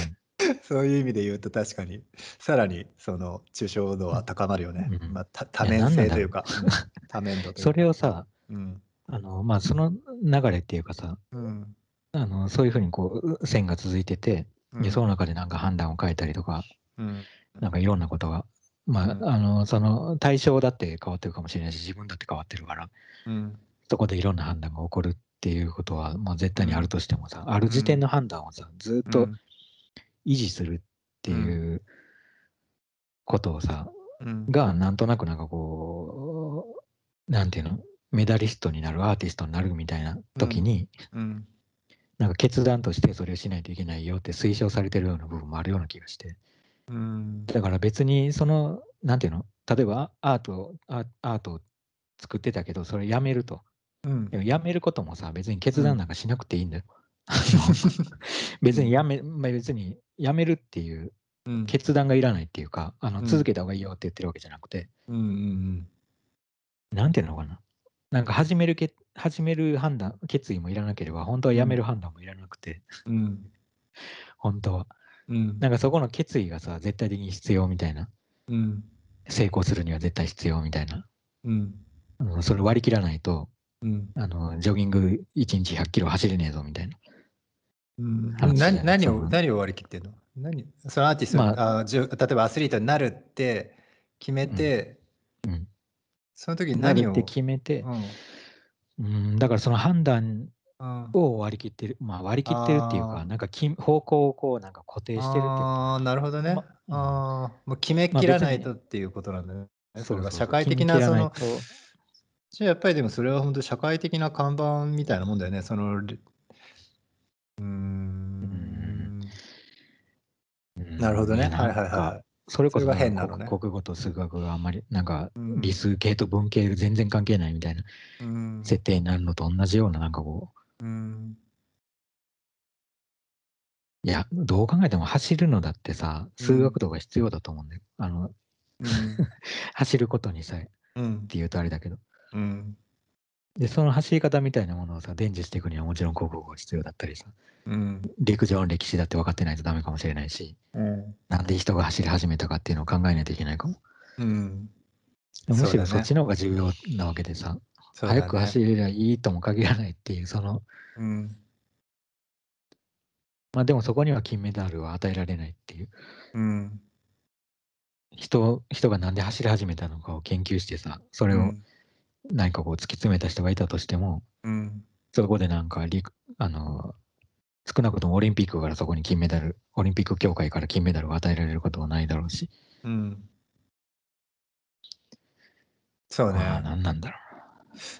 そういう意味で言うと確かにさらにその抽象度は高まるよね、うんまあ、た多面性というかうん 多面度というか。それをさうん。あのまあその流れっていうかさうん。あのそういうふうにこう線が続いてて、うんでその中でなんか判断を変えたりとかうん。なんかいろんなことが。まあ、うん。あのその対象だって変わってるかもしれないし自分だって変わってるからうん。そこでいろんな判断が起こるっていうことは、まあ、絶対にあるとしてもさ、ある時点の判断をさずっと維持するっていうことをさ、うん。がなんとなくなんかこうなんていうのメダリストになるアーティストになるみたいな時に、うんなんか決断としてそれをしないといけないよって推奨されてるような部分もあるような気がして。うん。だから別にそのなんていうの？例えばアートアアートを作ってたけどそれやめると。うん。でもやめることもさ別に決断なんかしなくていいんだよ、あの別にやめ、まあ、別にやめるっていううん。決断がいらないっていうかあのうん。続けた方がいいよって言ってるわけじゃなくて、うんうん。なんていうのかな？なんか始めるけ始める判断決意もいらなければ本当はやめる判断もいらなくて、うん。本当は。うん。なんかそこの決意がさ絶対的に必要みたいな。うん。成功するには絶対必要みたいな。うん。それ割り切らないとうん。あのジョギング1日100キロ走れねえぞみたいな。うん。何何を何を割り切ってんの？何？そのアーティスト、まあ。じゅ例えばアスリートになるって決めて、うん。その時に何を？何って決めて、うん、だからその判断うん。うんを割り切ってる、まあ割り切ってるっていうか、なんかき方向をこうなんか固定してるっていうか、ああなるほどね、まああもう決めきらないとっていうことなんだね、それが社会的なそのじゃあやっぱりでもそれは本当社会的な看板みたいなもんだよねそのうーん。うん。なるほどね。はいはいはいそれこそそれが変なのね。国国語と数学があんまりなんかうん。理数系と文系が全然関係ないみたいなうん。設定になるのと同じようななんかこう。うん。いやどう考えても走るのだってさ数学とか必要だと思うんだよ、あの 走ることにさえ。っうん。ていうとあれだけど。うんでその走り方みたいなものをさ伝授していくにはもちろん国語が必要だったりさ。うん。陸上の歴史だって分かってないとダメかもしれないしうん。なんで人が走り始めたかっていうのを考えないといけないかも。うん。むしろそっちの方が重要なわけでさ、ね。早く走れりゃいいとも限らないっていうそのうん。まあでもそこには金メダルは与えられないっていう。うん。人人がなんで走り始めたのかを研究してさそれを何かこう突き詰めた人がいたとしても、うん。そこでなんか陸あの少なくともオリンピックからそこに金メダルオリンピック協会から金メダルを与えられることはないだろうし、うん。そうね。まあ何なんだろ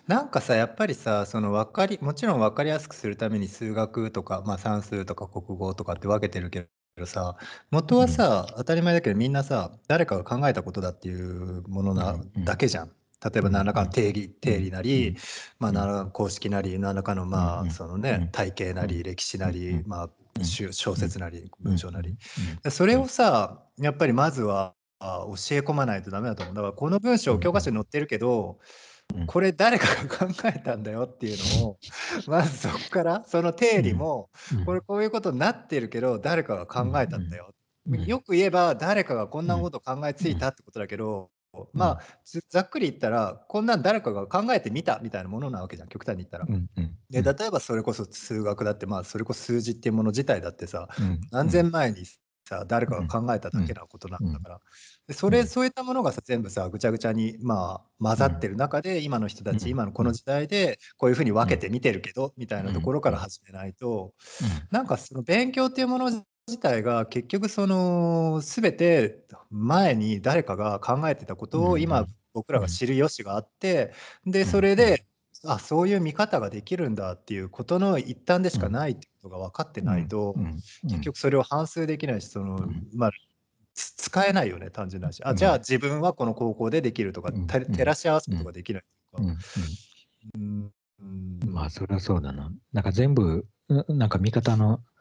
なんかさやっぱりさその分かりもちろん分かりやすくするために数学とか、まあ、算数とか国語とかって分けてるけどさ元はさ、当たり前だけどみんなさ誰かが考えたことだっていうものな、だけじゃん。例えばうん。何らかの定義、定理なり、うん。まあ、うん。何らかの公式なり何らかのまあ、そのねうん。体系なり、うん。歴史なり、うん。まあ小説なり、う文章なり、それをさやっぱりまずはあ教え込まないとダメだと思う。だからこの文章教科書に載ってるけど、うん。これ誰かが考えたんだよっていうのを まずそこからその定理もうん。これこういうことになってるけど誰かが考えたんだよ。うん。よく言えば誰かがこんなこと考えついたってことだけど、まあざざっくり言ったらこんなん誰かが考えてみたみたいなものなわけじゃん極端に言ったら。うんうんで例えばそれこそ数学だってまあそれこそ数字っていうもの自体だってさうん何千前にさ誰かが考えただけなことなんだから、でそれ、うん。そういったものがさ全部さぐちゃぐちゃにまあ混ざってる中で、今の人たち、うん。今のこの時代でこういうふうに分けて見てるけど、みたいなところから始めないと、なんかその勉強っていうもの自体が結局その全て前に誰かが考えてたことをうん今僕らが知る由があってでうんそれであそういう見方ができるんだっていうことの一端でしかないってことが分かってないと結局それを反数できないしそのんまあつ使えないよね単純な話。あうん。じゃあ自分はこの高校でできるとか照らし合わせることができないとか。うんまあそれはそうだな。なんか全部うなんか味方のうん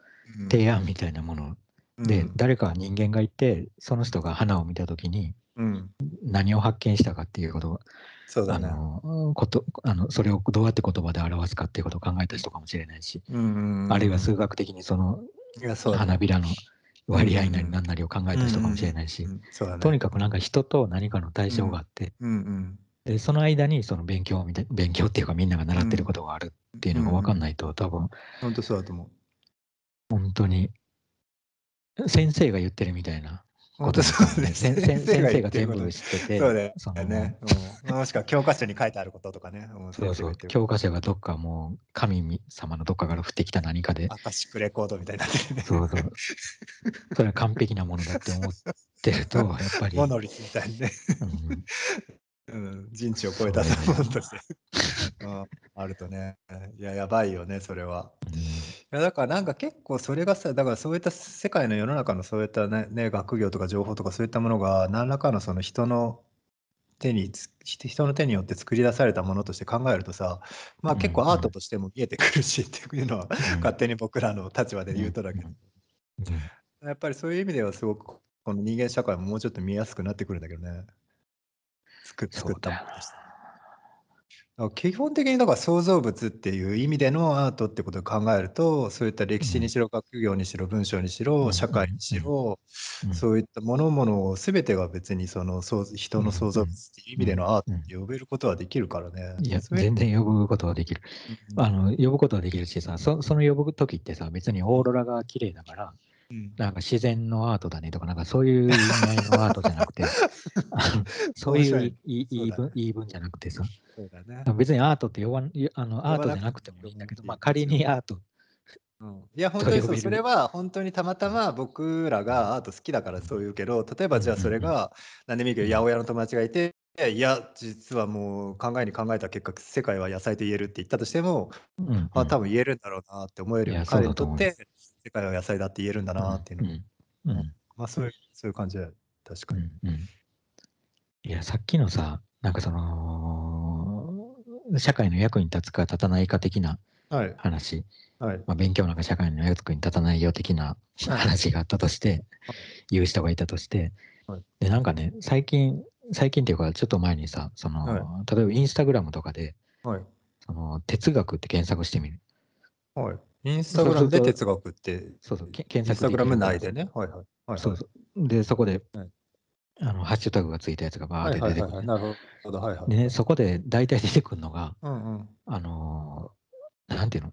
提案みたいなもの。で、うん。誰か人間がいてその人が花を見た時にうん。何を発見したかっていうことをあそうだね。のことあのそれをどうやって言葉で表すかっていうことを考えた人かもしれないし、あるいは数学的にその花びらの割合なりうん何なりを考えた人かもしれないし、とにかくなんか人と何かの対象があって、でその間にその勉強みたい勉強っていうかみんなが習ってることがあるっていうのが分かんないと、多分本当そうだと思う。本当に先生が言ってるみたいな本当ことですそうね。ね先生が全部知っててそうだよね。うんもしくは教科書に書いてあることとかね。うんそうそう教科書がどっかもう神様のどっかから降ってきた何かでアカシックレコードみたいになってるね。そうそうそれは完璧なものだって思ってるとやっぱり、モノリスみたいにね。うんうん、人知を超えたものとして。うん あるとね。いや、やばいよね、それは。いやだからなんか結構それがさだからそういった世界の世の中のそういったねね学業とか情報とかそういったものが何らかのその人の手につ人の手によって作り出されたものとして考えるとさまあうん結構アートとしても見えてくるしっていうのはうん。勝手に僕らの立場で言うとだけど。うん。やっぱりそういう意味ではすごくこの人間社会ももうちょっと見やすくなってくるんだけどね作作ったものとして。だから基本的にだから創造物っていう意味でのアートってことを考えるとそういった歴史にしろ学業にしろ文章にしうん。ろ社会にしろうん。そういったものものを全てが別にその創人の創造物っていう意味でのアートって呼べることはできるからね。いや全然呼ぶことはできる。うん。あの呼ぶことはできるしさそその呼ぶ時ってさ別にオーロラが綺麗だからうん。なんか自然のアートだねとかなんかそういう意味合いのアートじゃなくて。そういういい。言い分言い分じゃなくてさ。そうだね。別にアートって呼ばあのアートじゃなくてもいいんだけど、まあ、仮にアート。うん。いや本当にそうそれは本当にたまたま僕らがアート好きだからそう言うけど例えばじゃあそれが何でもいいけど八百屋の友達がいていや実はもう考えに考えた結果世界は野菜と言えるって言ったとしてもうんうん。あ多分言えるんだろうなって思えるよ彼にとって世界は野菜だって言えるんだなっていうの、うん。うん。まあそういうそういう感じだよ。確かに、うんうん。いやさっきのさなんかその社会の役に立つか立たないか的なはい。話、はい。まあ、勉強なんか社会の役に立たないよ的な話があったとして、言う人がいたとして、はい。でなんかね最近最近っていうかちょっと前にさその、はい。例えばインスタグラムとかではい。その哲学って検索してみる。はいインスタグラムで哲学ってそうそう。検索ンスタグラム内でね。はいはい。はいそうそう。でそこで、はい。あのハッシュタグがついたやつがバーってはい出てくる、なるほどはいはい。でねそこで大体出てくるのがうんうん。あのーなんていうの？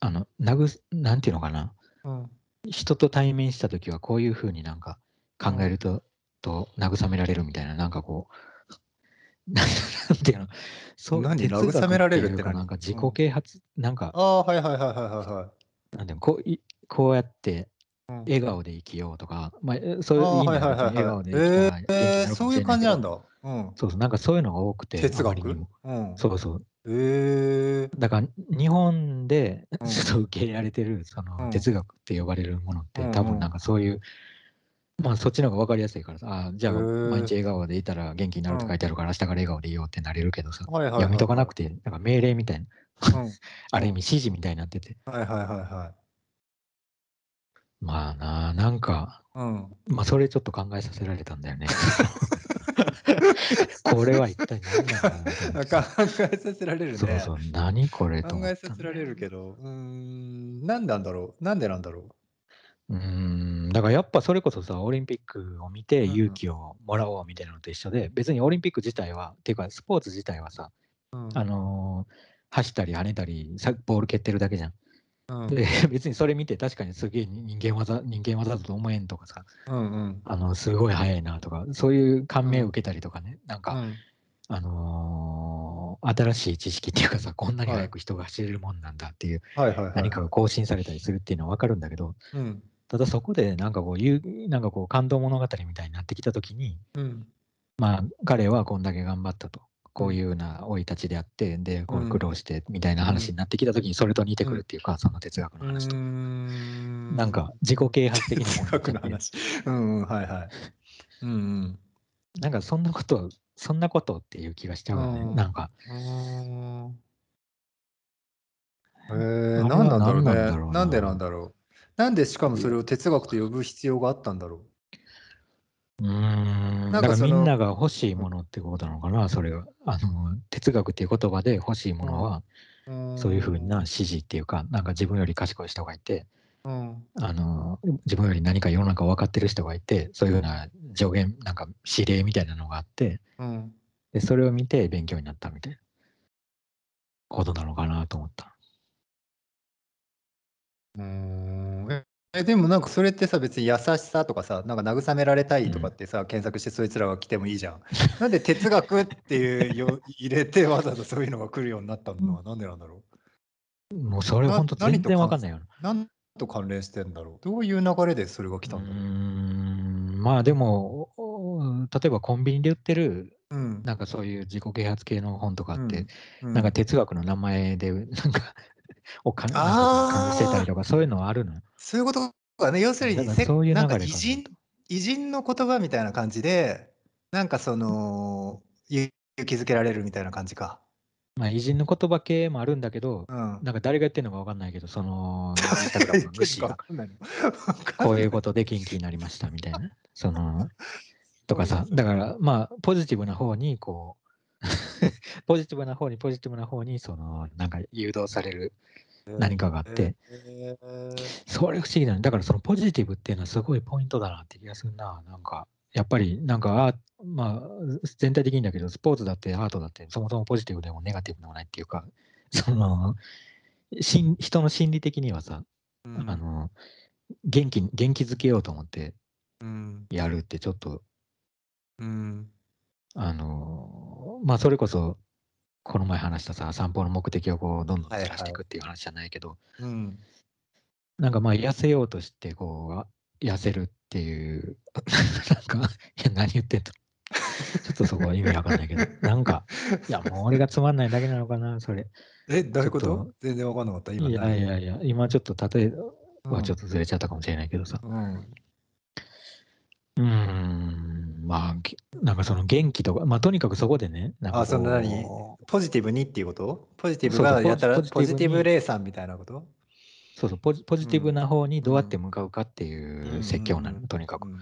あの慰なんていうのかな？うん。人と対面した時はこういうふうになんか考えると,、と慰められるみたいななんかこう なんていうの？そう何慰められるっていうか。何なんか自己啓発、なんか。ああはいはいはいはいはいはい。なんていうの？こういこうやってうん。笑顔で生きようとか、まあ、えそういう意味では笑顔はいで生きたらえー、そういう感じなんだ。うん。そうそうなんかそういうのが多くて哲学？うん。そうそう。えー、だから日本でうん。ちょっと受け入れられてるそうん。の哲学って呼ばれるものってうんうん多分なんかそういうまあそっちの方が分かりやすいからさあじゃあ毎日笑顔でいたら元気になるって書いてあるから明日から笑顔でいようってなれるけどさはいはいはい。やめとかなくてなんか命令みたいなうん。ある意味指示みたいになっててはいはいはいはい。まあななんかうん。まあそれちょっと考えさせられたんだよね これは一体何なんだろうなと思って考さえさせられるね。そうそう何これと考えさせられるけど、うーん、なんなんだろうなんでなんだろうーん。だからやっぱそれこそさオリンピックを見てうんうん。勇気をもらおうみたいなのと一緒で、別にオリンピック自体はっていうかスポーツ自体はさ、う、うん、あのー走ったり跳ねたりさボール蹴ってるだけじゃん。うん。で 別にそれ見て確かにすげえ人間技人間技だと思えんとかさうんうん。あのすごい速いなとかそういう感銘を受けたりとかね、なんか、うん。あのー新しい知識っていうかさこんなに速く人が走れるもんなんだっていう。何かが更新されたりするっていうのは分かるんだけどうんただそこでなんかこういうなんかこう感動物語みたいになってきた時にうんまあ彼はこんだけ頑張ったと。こういうような生い立ちであって、で、こううん苦労してみたいな話になってきたときに、それと似てくるっていうか、その哲学のう話と。ーんなんか、自己啓発的なもの哲学の話。うんうんはいはい。うんなんか、そんなこと、そんなことっていう気がしちゃうよね。うんなんか、うん。へえ何なんだろうね何なんだろうななんでなんだろう。なんでしかもそれを哲学と呼ぶ必要があったんだろう？ーん、だなんかみんなが欲しいものってことなのかな、それは。あの、哲学っていう言葉で欲しいものは、う。そういうふうな指示っていうか、なんか自分より賢い人がいて、うん。あの、自分より何か世の中を分かってる人がいて、そういうふうな助言、なんか指令みたいなのがあって、うん。で、それを見て勉強になったみたいなことなのかなと思った。うーん。ええでもなんかそれってさ別に優しさとかさなんか慰められたいとかってさ、検索してそいつらが来てもいいじゃん。なんで哲学っていうよ 入れてわざわざそういうのが来るようになったのはなんでなんだろもうそれな本当全何と関然わかんないよ。うなんと関連してんだろう？どういう流れでそれが来たんだろう、ん、まあでも、お例えばコンビニで売ってる、うん。なんかそういう自己啓発系の本とかって、うん。なんか哲学の名前で、なんか、をかんなんあーかしてたりとか、そういうのはあるの？よ。そういうことかね要するにそういうなんか偉人偉人の言葉みたいな感じでなんかその勇気づけられるみたいな感じか。まあ、偉人の言葉系もあるんだけど、うんなんか誰が言ってるのかわかんないけど、その、こういうことで元気になりましたみたいな。その、とかさ、だからまあ、ポジティブな方に、こう、ポジティブな方に、ポジティブな方に、その、なんか誘導される何かがあって、えーそれ不思議だね。だからそのポジティブっていうのはすごいポイントだなって気がするな。なんか、やっぱりなんか、あまあ、全体的にだけど、スポーツだってアートだって、そもそもポジティブでもネガティブでもないっていうか、その、人の心理的にはさ、うん。あの、元気に、元気づけようと思ってうん。やるってちょっと、うんあの、まあ、それこそ、この前話したさ、散歩の目的をこう、どんどんずらしていくっていう話じゃないけど、うん。なんかまあ、痩せようとして、こう、痩せるっていう、なんか、いや、何言ってんの？ちょっとそこは意味わかんないけど、なんか、いや、もう俺がつまんないだけなのかな、それ。えどういうこと？全然わかんなかった今。いや何いやいや、今ちょっと例えはちょっととずれちゃったかもしれないけどさ。うんうん、まあ、なんかその元気とか、まあとにかくそこでね、なんかあ、そんなにポジティブにっていうこと？ポジティブがやったらポジティブレさんみたいなこと？そうそうポジ、ポジティブな方にどうやって向かうかっていう説教なの、うん、とにかく、うん。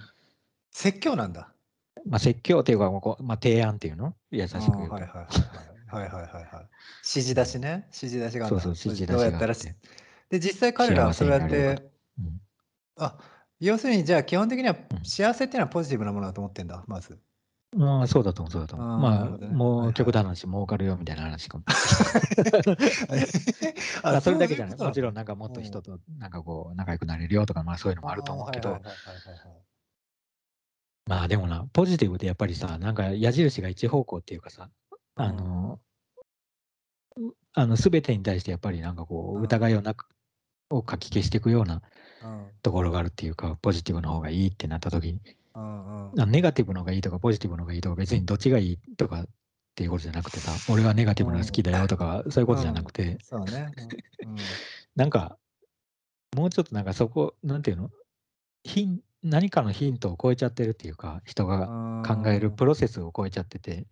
説教なんだ？まあ説教っていうか、まあ、提案っていうの？優しく言うと。はいはいはいはいはいはい。指示出しね？指示出しがそうそう、指示出しがどうやったらしい。で、実際彼らはそうやって、うん、あ要するにじゃあ基本的にはうん幸せっていうのはポジティブなものだと思ってんだまずまあ、そうだと思う、そうだと思う。あーまあ、ねもう極端な話、儲かるよみたいな話かも。まああ、それだけじゃない。もちろんん、なんかもっと人と、なんかこう、仲良くなれるよとか、まあそういうのもあると思うけど、まあでもな、ポジティブでやっぱりさ、なんか矢印が一方向っていうかさ、あの、あの、すべてに対してやっぱりなんかこう疑いをなく、をかき消していくようなうんところがあるっていうか、ポジティブの方がいいってなった時に、うんうん。あネガティブの方がいいとか、ポジティブの方がいいとか、別にどっちがいいとかっていうことじゃなくてさ、俺はネガティブのが好きだよとか、そういうことじゃなくて、そうね。うん。なんか、もうちょっとなんかそこ、なんていうの？ヒン何かのヒントを超えちゃってるっていうか、人がうん考えるプロセスを超えちゃってて、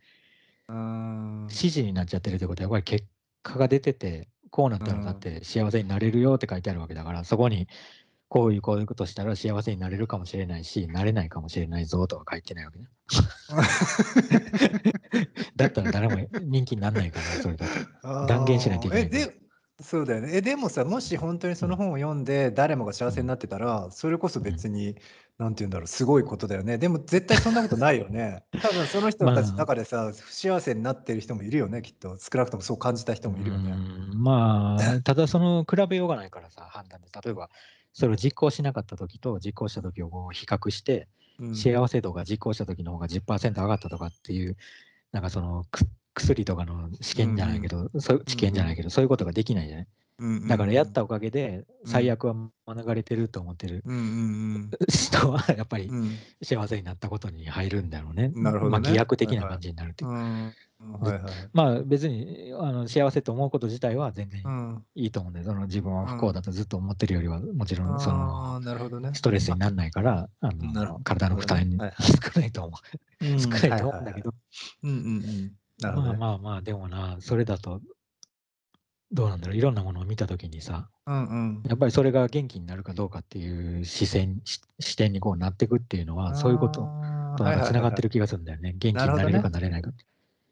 うん。指示になっちゃってるってことは、やっぱり結果が出てて、こうなったらだって幸せになれるよって書いてあるわけだから、そこに、こういうこういうことしたら幸せになれるかもしれないし、なれないかもしれないぞとは書いてないわけね。だったら誰も人気にならないから、それだと。断言しないといけないえでそうだよねえでもさもし本当にその本を読んで誰もが幸せになってたらそれこそ別になんて言うんだろうすごいことだよねでも絶対そんなことないよね多分その人たちの中でさ、不幸せになってる人もいるよね、きっと。少なくともそう感じた人もいるよね。うんまあ、ただその比べようがないからさ、判断で。例えば、それを実行しなかった時と実行した時を比較して、うん。幸せ度が実行した時の方が10%上がったとかっていう、なんかそのく薬とかの試験じゃないけど、そういう治験じゃないけど、そういうことができないじゃない。だからやったおかげで最悪は免れてると思ってる。人はやっぱり幸せになったことに入るんだろうね。なるほどね。まあ、偽薬的な感じになるっていうう。ん。はいはいまあ別にあの幸せと思うこと自体は全然うん。いいと思うんで、その自分は不幸だとずっと思ってるよりは、もちろんそあのストレスにならないから、あの体の負担はいはい少ないと思う。うん。少ないと思うんだけど、うんうんうん。なるほどね。まあまあまあ、でもな、それだと、どうなんだろう、いろんなものを見たときにさ、うんうんやっぱりそれが元気になるかどうかっていう視線、し視点にこうなっていくっていうのは、そういうこととなんかつながってる気がするんだよね。元気になれるかなれないかって。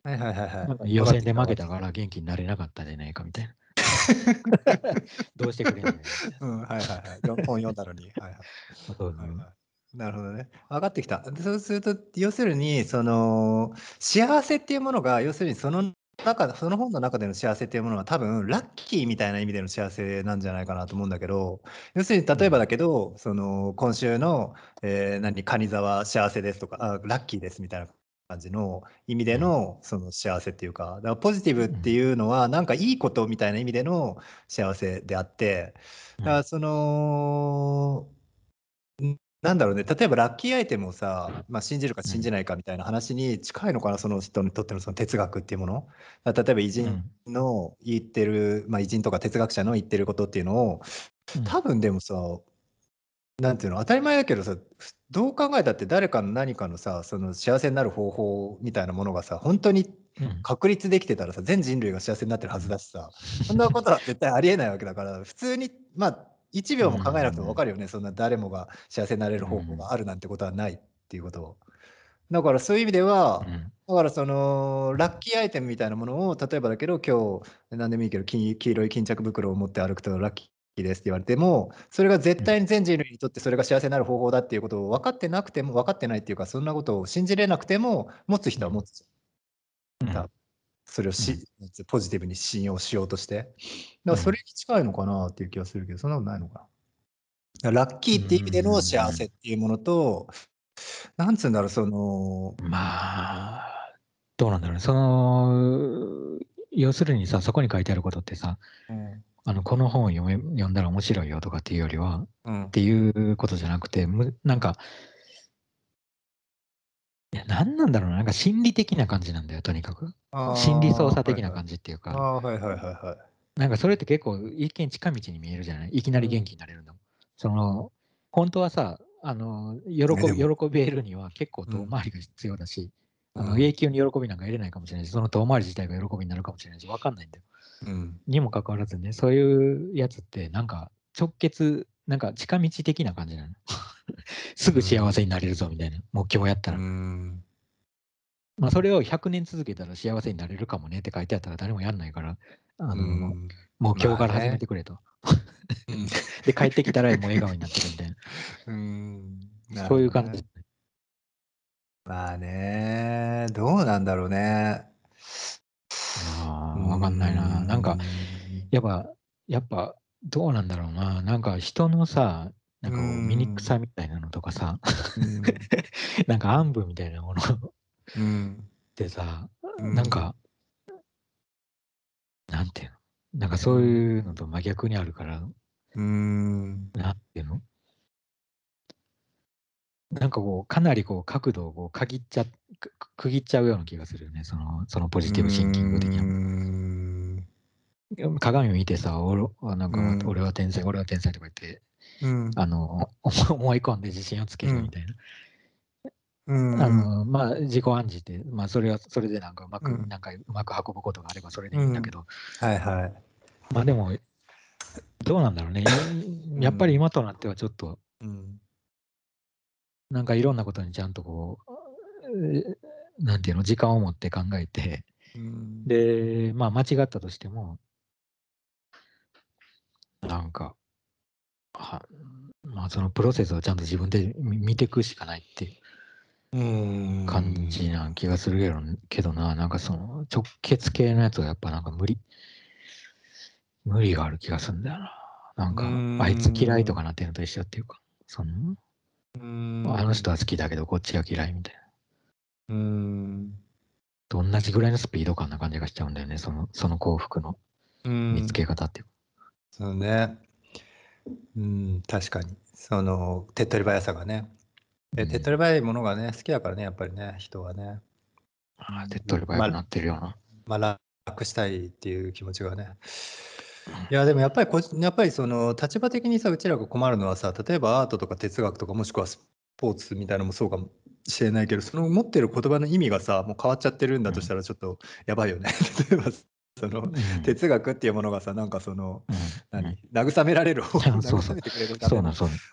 はいはいはいはい予選で負けたから元気になれなかったじゃないかみたいな。どうしてくれんのよ。うんはいはいはいよ本読んだのにはいはいそうはいはいなるほどね。分かってきた。でそうすると、要するに、その、幸せっていうものが、要するにその中、その本の中での幸せっていうものは、多分ラッキーみたいな意味での幸せなんじゃないかなと思うんだけど、要するに、例えばだけど、その、今週の、えー何、カニ座は幸せですとか、あ、ラッキーですみたいな感じの意味での、その幸せっていうか、だからポジティブっていうのは、なんかいいことみたいな意味での幸せであって、だからその、んなんだろうね、例えばラッキーアイテムをさ、まあ、信じるか信じないかみたいな話に近いのかな、その人にとってのその哲学っていうもの。例えば偉人の言ってる、まあ、偉人とか哲学者の言ってることっていうのを、うん。多分でもさ、なんていうの、当たり前だけどさ、どう考えたって誰かの何かのさ、その幸せになる方法みたいなものがさ、本当にうん。確立できてたらさ、全人類が幸せになってるはずだしさ、そんなことは絶対ありえないわけだから、普通に、まあ、1秒も考えなくても分かるよね、そんな誰もが幸せになれる方法があるなんてことはないっていうことを。だからそういう意味では、うん。だからそのラッキーアイテムみたいなものを例えばだけど今日何でもいいけど黄黄色い巾着袋を持って歩くとラッキーですって言われてもそれが絶対に全人類にとってそれが幸せになる方法だっていうことを分かってなくても分かってないっていうかそんなことを信じれなくても持つ人は持つ。うんそれをし、ポジティブに信用しようとして。だからそれに近いのかなっていう気がするけど、そんなことないのかな。ラッキーって意味での幸せっていうものと、なんつうんだろう、その、まあ、どうなんだろうね。その、要するにさ、そこに書いてあることってさ、うんあのこの本を読め読んだら面白いよとかっていうよりは、うんっていうことじゃなくて、むなんか、いや、何なんだろうな、なんか心理的な感じなんだよ、とにかく。心理操作的な感じっていうか、ああ、はいはいはいはい。なんかそれって結構一見近道に見えるじゃない？いきなり元気になれるの。その、本当はさ、あの、喜び、喜べるには結構遠回りが必要だし、あのうん永久に喜びなんか得れないかもしれないし、その遠回り自体が喜びになるかもしれないし、わかんないんだよ。うんにもかかわらずね、そういうやつって、なんか直結、なんか近道的な感じなの？すぐ幸せになれるぞみたいな、もう今日やったら。うんまあそれを100年続けたら幸せになれるかもねって書いてあったら誰もやんないから、あのうんもう今日からまあね始めてくれと。で、帰ってきたらもう笑顔になってるみたいな。うんなねそういう感じ。まあね、どうなんだろうね。ああ、わかんないな。なんか、やっぱ、やっぱ、どうなんだろうな。なんか人のさ、なんかこううん。醜さみたいなのとかさ、うん、なんか暗部みたいなもの。っうん、てさ、うん。なんか、なんていうの？なんかそういうのと真逆にあるから、うん、なんていうの？なんかこう、かなりこう角度をこう限っちゃ、く区切っちゃうような気がするよね。その、そのポジティブシンキング的うな。ん鏡見てさ、俺あなんかうん。俺は天才、俺は天才とか言って、うん。あの、思い込んで自信をつけるみたいな。うん。あの、まあ、自己暗示って、まあ、それは、それでなんかうまく、うん。なんかうまく運ぶことがあればそれでいいんだけど、はいはい。まあでも、どうなんだろうね。やっぱり今となってはちょっと、うん。なんかいろんなことにちゃんとこう、えーなんていうの、時間を持って考えて、うん。で、まあ間違ったとしても、なんか、はまあそのプロセスをちゃんと自分で見見ていくしかないっていう。うん感じな気がするけどけどな、なんかその直結系のやつはやっぱなんか無理、無理がある気がするんだよな。なんかあいつ嫌いとかなってるのと一緒っていうか、その、うんあの人は好きだけどこっちが嫌いみたいな。うんと同じぐらいのスピード感な感じがしちゃうんだよね、そのその幸福のうん見つけ方っていうか。そうね。うん、確かに。その、手っ取り早さがね。手っ取り早いものがね、好きだからね、やっぱりね、人はね。ああ手っ取り早くなってるような。まあ、楽したいっていう気持ちがね。いや、でもやっぱりこ、やっぱりその、立場的にさ、うちらが困るのはさ、例えばアートとか哲学とか、もしくはスポーツみたいなのもそうかもしれないけど、その持ってる言葉の意味がさ、もう変わっちゃってるんだとしたら、ちょっとやばいよね。例えば、その、うん。哲学っていうものがさ、なんかその、うん。何？慰められる方 慰めてくれる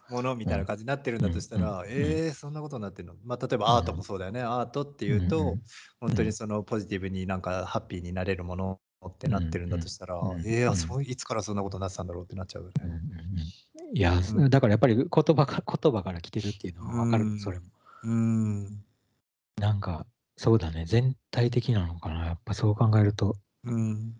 ものみたいな感じになってるんだとしたら、うんえー、そんなことになってるの、まあ、例えばアートもそうだよね、アートっていうと、本当にそのポジティブになんかハッピーになれるものってなってるんだとしたら、えー、そういつからそんなことになってたんだろうってなっちゃうよね。いや、うん。だからやっぱり言葉か言葉から来てるっていうのは分かる、うん。それも。うん。なんか、そうだね、全体的なのかな。やっぱそう考えると、うん。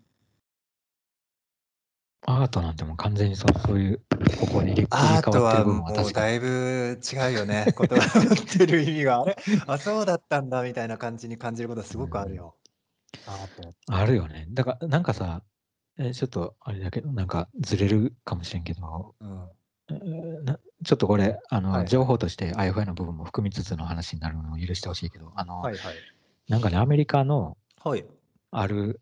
アートなんてもう完全にそうそういう、ここに入れアートはわってる部分はもう。だいぶ違うよね。言葉の持ってる意味が。あ れ あ、そうだったんだみたいな感じに感じることはすごくあるよ。アート。あるよね。だから、なんかさ、えちょっとあれだけど、なんかずれるかもしれんけど、うん。えーなちょっとこれ、あの、はい情報として IFI の部分も含みつつの話になるのを許してほしいけど、あの、はいはい。なんかね、アメリカのはい。ある、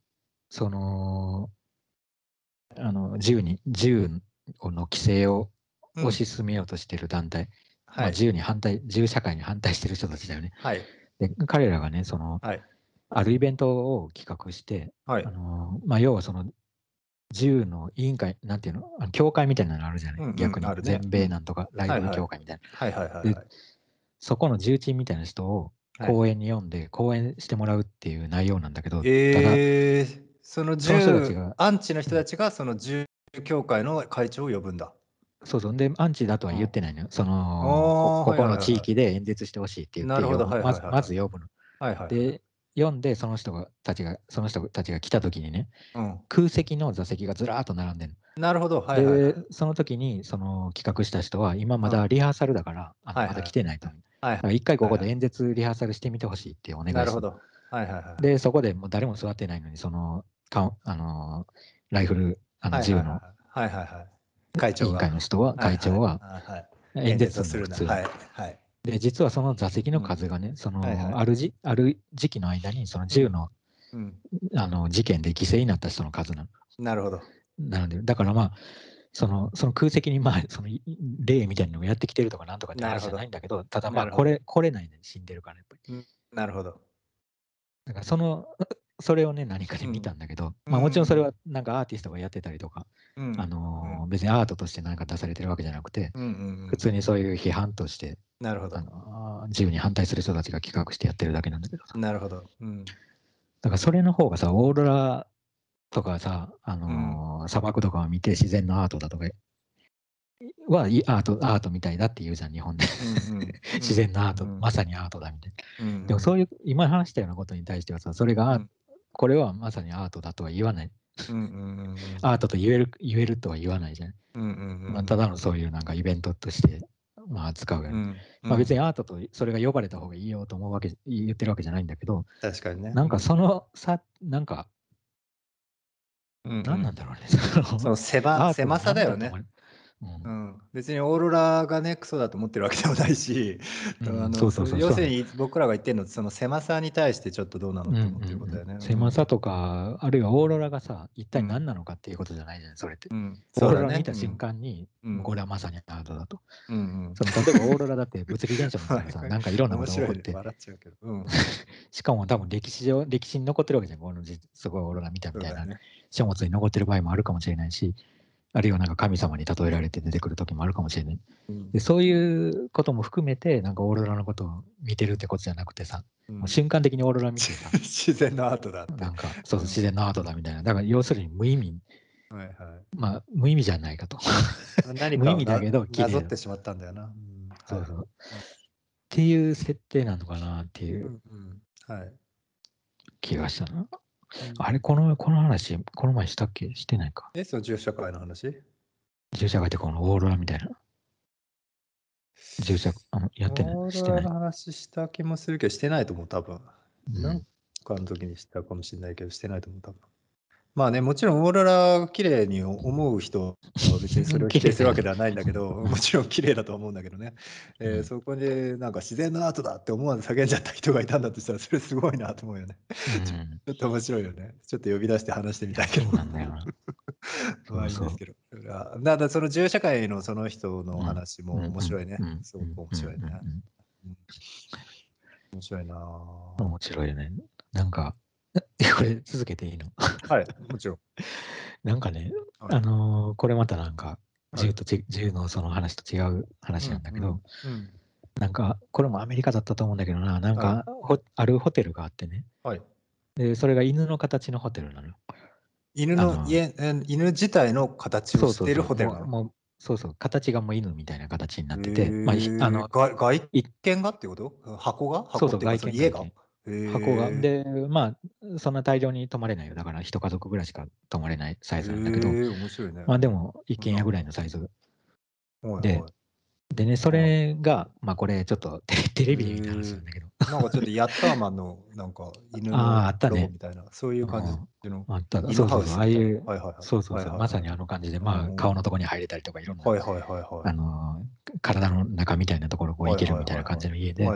その、あの、銃に、銃の規制をうん推し進めようとしている団体、まあ、はい。銃に反対、銃社会に反対してる人たちだよね。はい。で、彼らがね、その、はい。あるイベントを企画して、はいあ。のまあ、要はその、銃の委員会、なんていうの、あの協会みたいなのあるじゃない、うんうん逆にね全米なんとか、ライブはいはい協会みたいな。はいはいはいはい。そこの重鎮みたいな人をはい講演に呼んで、講演してもらうっていう内容なんだけど、ただ、えー、そのその人たち銃がアンチの人たちがその銃協会の会長を呼ぶんだ。そうそう、で、アンチだとは言ってないのよ。その、こここのはいはいはい地域で演説してほしいって言ってまずまず呼ぶの。はいはい。で、読んで、その人がたちが、その人たちが来た時にね、うん、空席の座席がずらーっと並んでるなるほど。の。はいはいはい。で、その時に、その企画した人は、今まだリハーサルだから、あのはいはいまだ来てないと。だはいから一回ここはいはいで演説リハーサルしてみてほしいってお願いしてなるほど。はいはいはい。で、そこでもう誰も座ってないのに、その、かんあのーライフル、あの、はいはいはい銃のはいはいはい。会長が。委員会の人は、会長は演説をするはいはい。で、実はその座席の数がね、その、はいはいあるじ、ある時期の間に、その銃の、うん、あの、事件で犠牲になった人の数なの。なるほど。なので、だからまあ、その、その空席に、まあ、その、い例みたいなのをやってきてるとかなんとかって話じゃないんだけど、ただまあ、これ、これないで死んでるから、やっぱり。なるほど。だからその、それをね、何かで見たんだけど、うんまあもちろんそれはなんかアーティストがやってたりとか、うんあのー別にアートとして何か出されてるわけじゃなくて、うんうんうん普通にそういう批判として、なるほどあ。のー自由に反対する人たちが企画してやってるだけなんだけどさ。なるほど。うん。だからそれの方がさ、オーロラとかさ、あのー砂漠とかを見て自然のアートだとかはいアート、アートみたいだって言うじゃん、日本で。自然のアート、うんまさにアートだみたいな。うんでもそういう、今話したようなことに対してはさ、それが、これはまさにアートだとは言わない。うんうんうんうんアートと言える言えるとは言わないじゃん。うんうんうんまあ、ただのそういうなんかイベントとして、まあ、扱うよね。うんまあ、別ににアートとそれが呼ばれた方がいいよと思うわけ言ってるわけじゃないんだけど、確かにね。なんかそのさ、なんかうんうん何なんだろうね。その狭狭さだよねううん。うん、別にオーロラがねクソだと思ってるわけでもないし、要するに僕らが言ってるのってその狭さに対してちょっとどうなのうんって思ってることだよね。うん狭さとか、あるいはオーロラがさ、一体何なのかっていうことじゃないじゃん、それって。うん、オーロラ見た瞬、間に、うん。これはまさにアートだと。うんうん。その例えばオーロラだって物理現象みたいなさ、はいなんかいろんなことが起こって、笑っちゃうけど。うん、しかも多分歴史上、歴史に残ってるわけじゃん、このじすごいオーロラ見たみたいな、ね。書物に残ってる場合もあるかもしれないし、あるいはなんか神様に例えられて出てくる時もあるかもしれない。うんでそういうことも含めて、なんかオーロラのことを見てるってことじゃなくてさ、うん瞬間的にオーロラ見てさ、自然のアートだって。なんかそう自然のアートだみたいな。だから要するに無意味、はいはいまあ無意味じゃないかと。何 無意味だけどなぞってしまったんだよな。うんそうそう。っはいっていう設定なのかなっていううんはい。気がしたな。あれ、この、この話、この前したっけ？してないか。え、その銃社会の話？従者がいてこのオーロラみたいな。従者、あの、やってない。してないオーロラの。話した気もするけど、してないと思う、多分。うんなんかの時にしたかもしれないけど、してないと思う、多分。まあね、もちろんオーロラ綺麗に思う人は別にそれを 否定するわけではないんだけど、もちろん綺麗だと思うんだけどね、えーうんそこでなんか自然のアートだって思わず叫んじゃった人がいたんだとしたら、それすごいなと思うよね。うん ちょっと面白いよね。ちょっと呼び出して話してみたいけど。なんだよな。まあいいんですけど。それはだからその銃社会のその人の話もうん面白いねうん。すごく面白いね面白いな面白いよね。なんか、これ続けていいの？はい、もちろん。なんかね、はい。あのーこれまたなんか、はい。銃とち、銃のその話と違う話なんだけど、うんうんなんか、これもアメリカだったと思うんだけどな、なんはか、ほあるホテルがあってね、はい。で、それが犬の形のホテルなの。よ。犬あのの家、え犬自体の形をしているホテルなの？もうもうそうそう、形がもう犬みたいな形になってて、まあ、あの、外見がってこと？箱が？そうそう、箱っていうか外見家が箱が。で、まあ、そんな大量に泊まれないよ。だから、一家族ぐらいしか泊まれないサイズなんだけど、面白いね。まあでも、一軒家ぐらいのサイズ。はいではい。でね、それが、まあこれちょっと テレビで見た話なんだけど、なんかちょっとヤッターマンのなんか犬のあーあったね。みたいな、そういう感じの。あった、犬そうそうそう、ああいう、そうそうそう、まさにあの感じで、まあうん。顔のとこに入れたりとか、いろんな、はいはいはいはい。あのー、体の中みたいなところこう行けるみたいな感じの家で。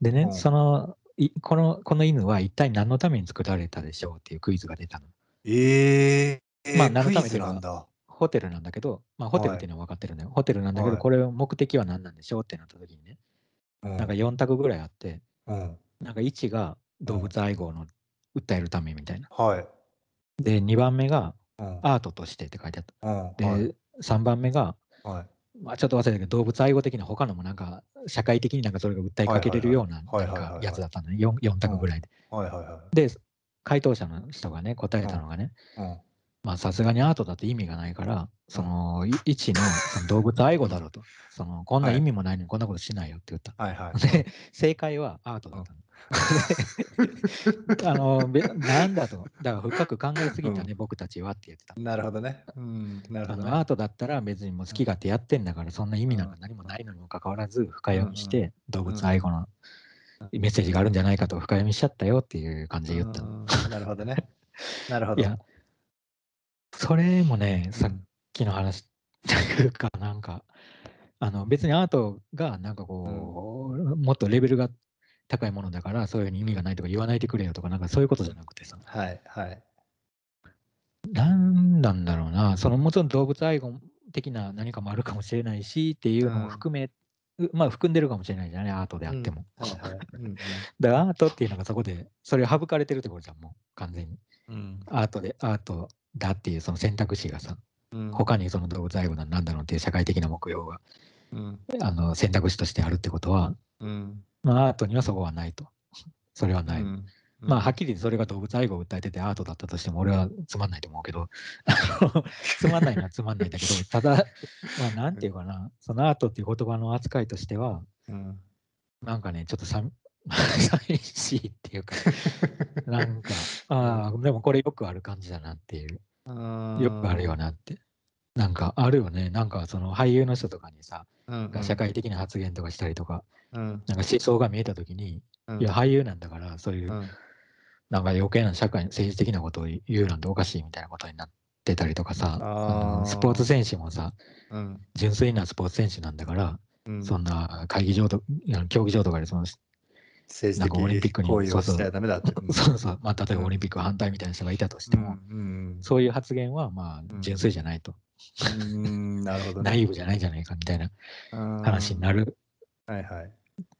でねう、ん。その、いこの、この犬は一体何のために作られたでしょうっていうクイズが出たの。ええまあ何のためクイズなんだ。ホテルなんだけど、まあホテルっていうのは分かってるんだよ。ホテルなんだけど、はいこれ目的は何なんでしょうってなった時にね、うんなんか4択ぐらいあって、うん。なんか1が動物愛護の訴えるためみたいな。はい。で、2番目がうん。アートとしてって書いてあった。うん。で、はい。3番目が、はい。まあ、ちょっと忘れたけど、動物愛護的な他のもなんか、社会的になんかそれが訴えかけれるようななんかやつだったのね、4, 4択ぐらいで。はいはいはで、回答者の人がね、答えたのがね、い。うん。まあさすがにアートだと意味がないから、その、い一のその動物愛護だろうと。その、こんな意味もないのにこんなことしないよって言った。はいはい。で、正解はアートだったの。あの、べなんだと。だから深く考えすぎたね、僕たちはって言ってた。なるほどね。うん。なるほどね。あのアートだったら別にもう好き勝手やってんだから、そんな意味なんか何もないのにもかかわらず、深読みして、動物愛護のメッセージがあるんじゃないかと深読みしちゃったよっていう感じで言ったの。うんなるほどね。なるほど。いや、それもね、さっうんきの話というか、なんか、あの別にアートがなんかこう、もっとレベルが高いものだから、そういうふうに意味がないとか言わないでくれよとか、なんかそういうことじゃなくてさ、はいはい。なんなんだろうな、そのもちろん動物愛護的な何かもあるかもしれないしっていうのも含め、うまあ含んでるかもしれないじゃない、アートであっても。うん。はいはい。うん だからアートっていうのがそこで、それ省かれてるってことじゃん、もう完全に。うん。アートで、アートだっていうその選択肢がさ、うん。他にその動物愛護なんなんだろうっていう社会的な目標がうん。あの選択肢としてあるってことは、うん。まあ、アートにはそこはないと。それはない。うんまあ、はっきり言ってそれが動物愛護を訴えててアートだったとしても、俺はつまんないと思うけど、つまんないのはつまんないんだけど、ただ、まあ、なんていうかな、そのアートっていう言葉の扱いとしては、うん。なんかね、ちょっとさ 寂しいっていうか、なんか、ああ、でもこれよくある感じだなっていう。よくあるよなって。なんかあるよね。なんかその俳優の人とかにさ、うん。が社会的な発言とかしたりとか、うん。なんか思想が見えたときに、うん。いや、俳優なんだから、そういうう、ん。なんか余計な社会、政治的なことを言うなんておかしいみたいなことになってたりとかさ、スポーツ選手もさ、うん。純粋なスポーツ選手なんだから、うん。そんな会議場と、競技場とかでその、政治なんかオリンピックに的行為をしダメだって。そうそう、まあ、例えばオリンピック反対みたいな人がいたとしても、うん。そういう発言は、まあう、ん純粋じゃないと、うん。なるほどね。ナイーブじゃないじゃないかみたいなうん話になるはいはい。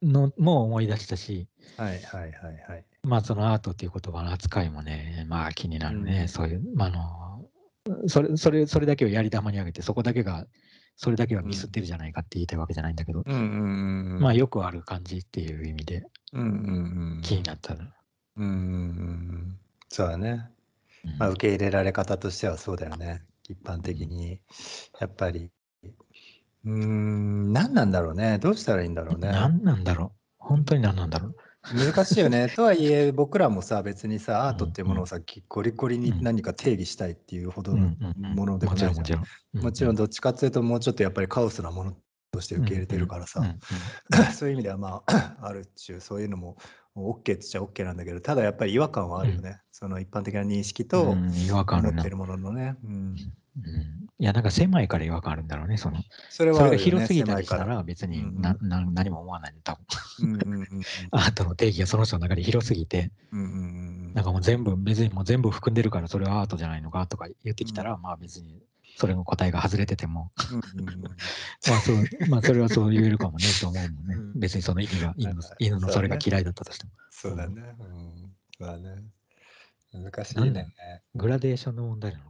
のも思い出したし、はいはいはいはい。まあそのアートっていう言葉の扱いもね、まあ気になるね、うんそういう、まあ、あの、それ、それ、それだけをやり玉にあげて、そこだけが、それだけはミスってるじゃないかって言いたいわけじゃないんだけど、うんうんうん。まあよくある感じっていう意味でうんうんうん。気になったな。うんうんうん。そうだね。うんまあ、受け入れられ方としてはそうだよね。一般的に。やっぱり、うーん、何なんだろうね。どうしたらいいんだろうね。何なんだろう本当に何なんだろう難しいよね。とはいえ、僕らもさ、別にさ、アートっていうものうんをさ、きゴリゴリうんに何か定義したいっていうほどうんのうんうんものでももないじゃん。ちろんもちろん。もちろんどっちかっていうと、もうちょっとやっぱりカオスなものとして受け入れてるからさ、うんうん そういう意味ではまあ、あるっちゅう、そういうのも OK って言っちゃ OK なんだけど、ただやっぱり違和感はあるよね。その一般的な認識うとん、違和持って。るもののね。うん、うんいや、なんか狭いから違和感あるんだろうね。そのそれはそれが広すぎたりした狭いからら別にうんうんなな何も思わないね、多分。うんうんうんうんアートの定義がその人の中で広すぎて、うんうんうんなんかもう全部、別にもう全部含んでるからそれはアートじゃないのかとか言ってきたら、まあ別にそれの答えが外れてても、まあそう、まあそれはそう言えるかもねと思うもんね。うん別にその意味が、犬のはい犬のそれが嫌いだったとしても。そうだね。うん。そうだね。難しいね。グラデーションの問題なの？か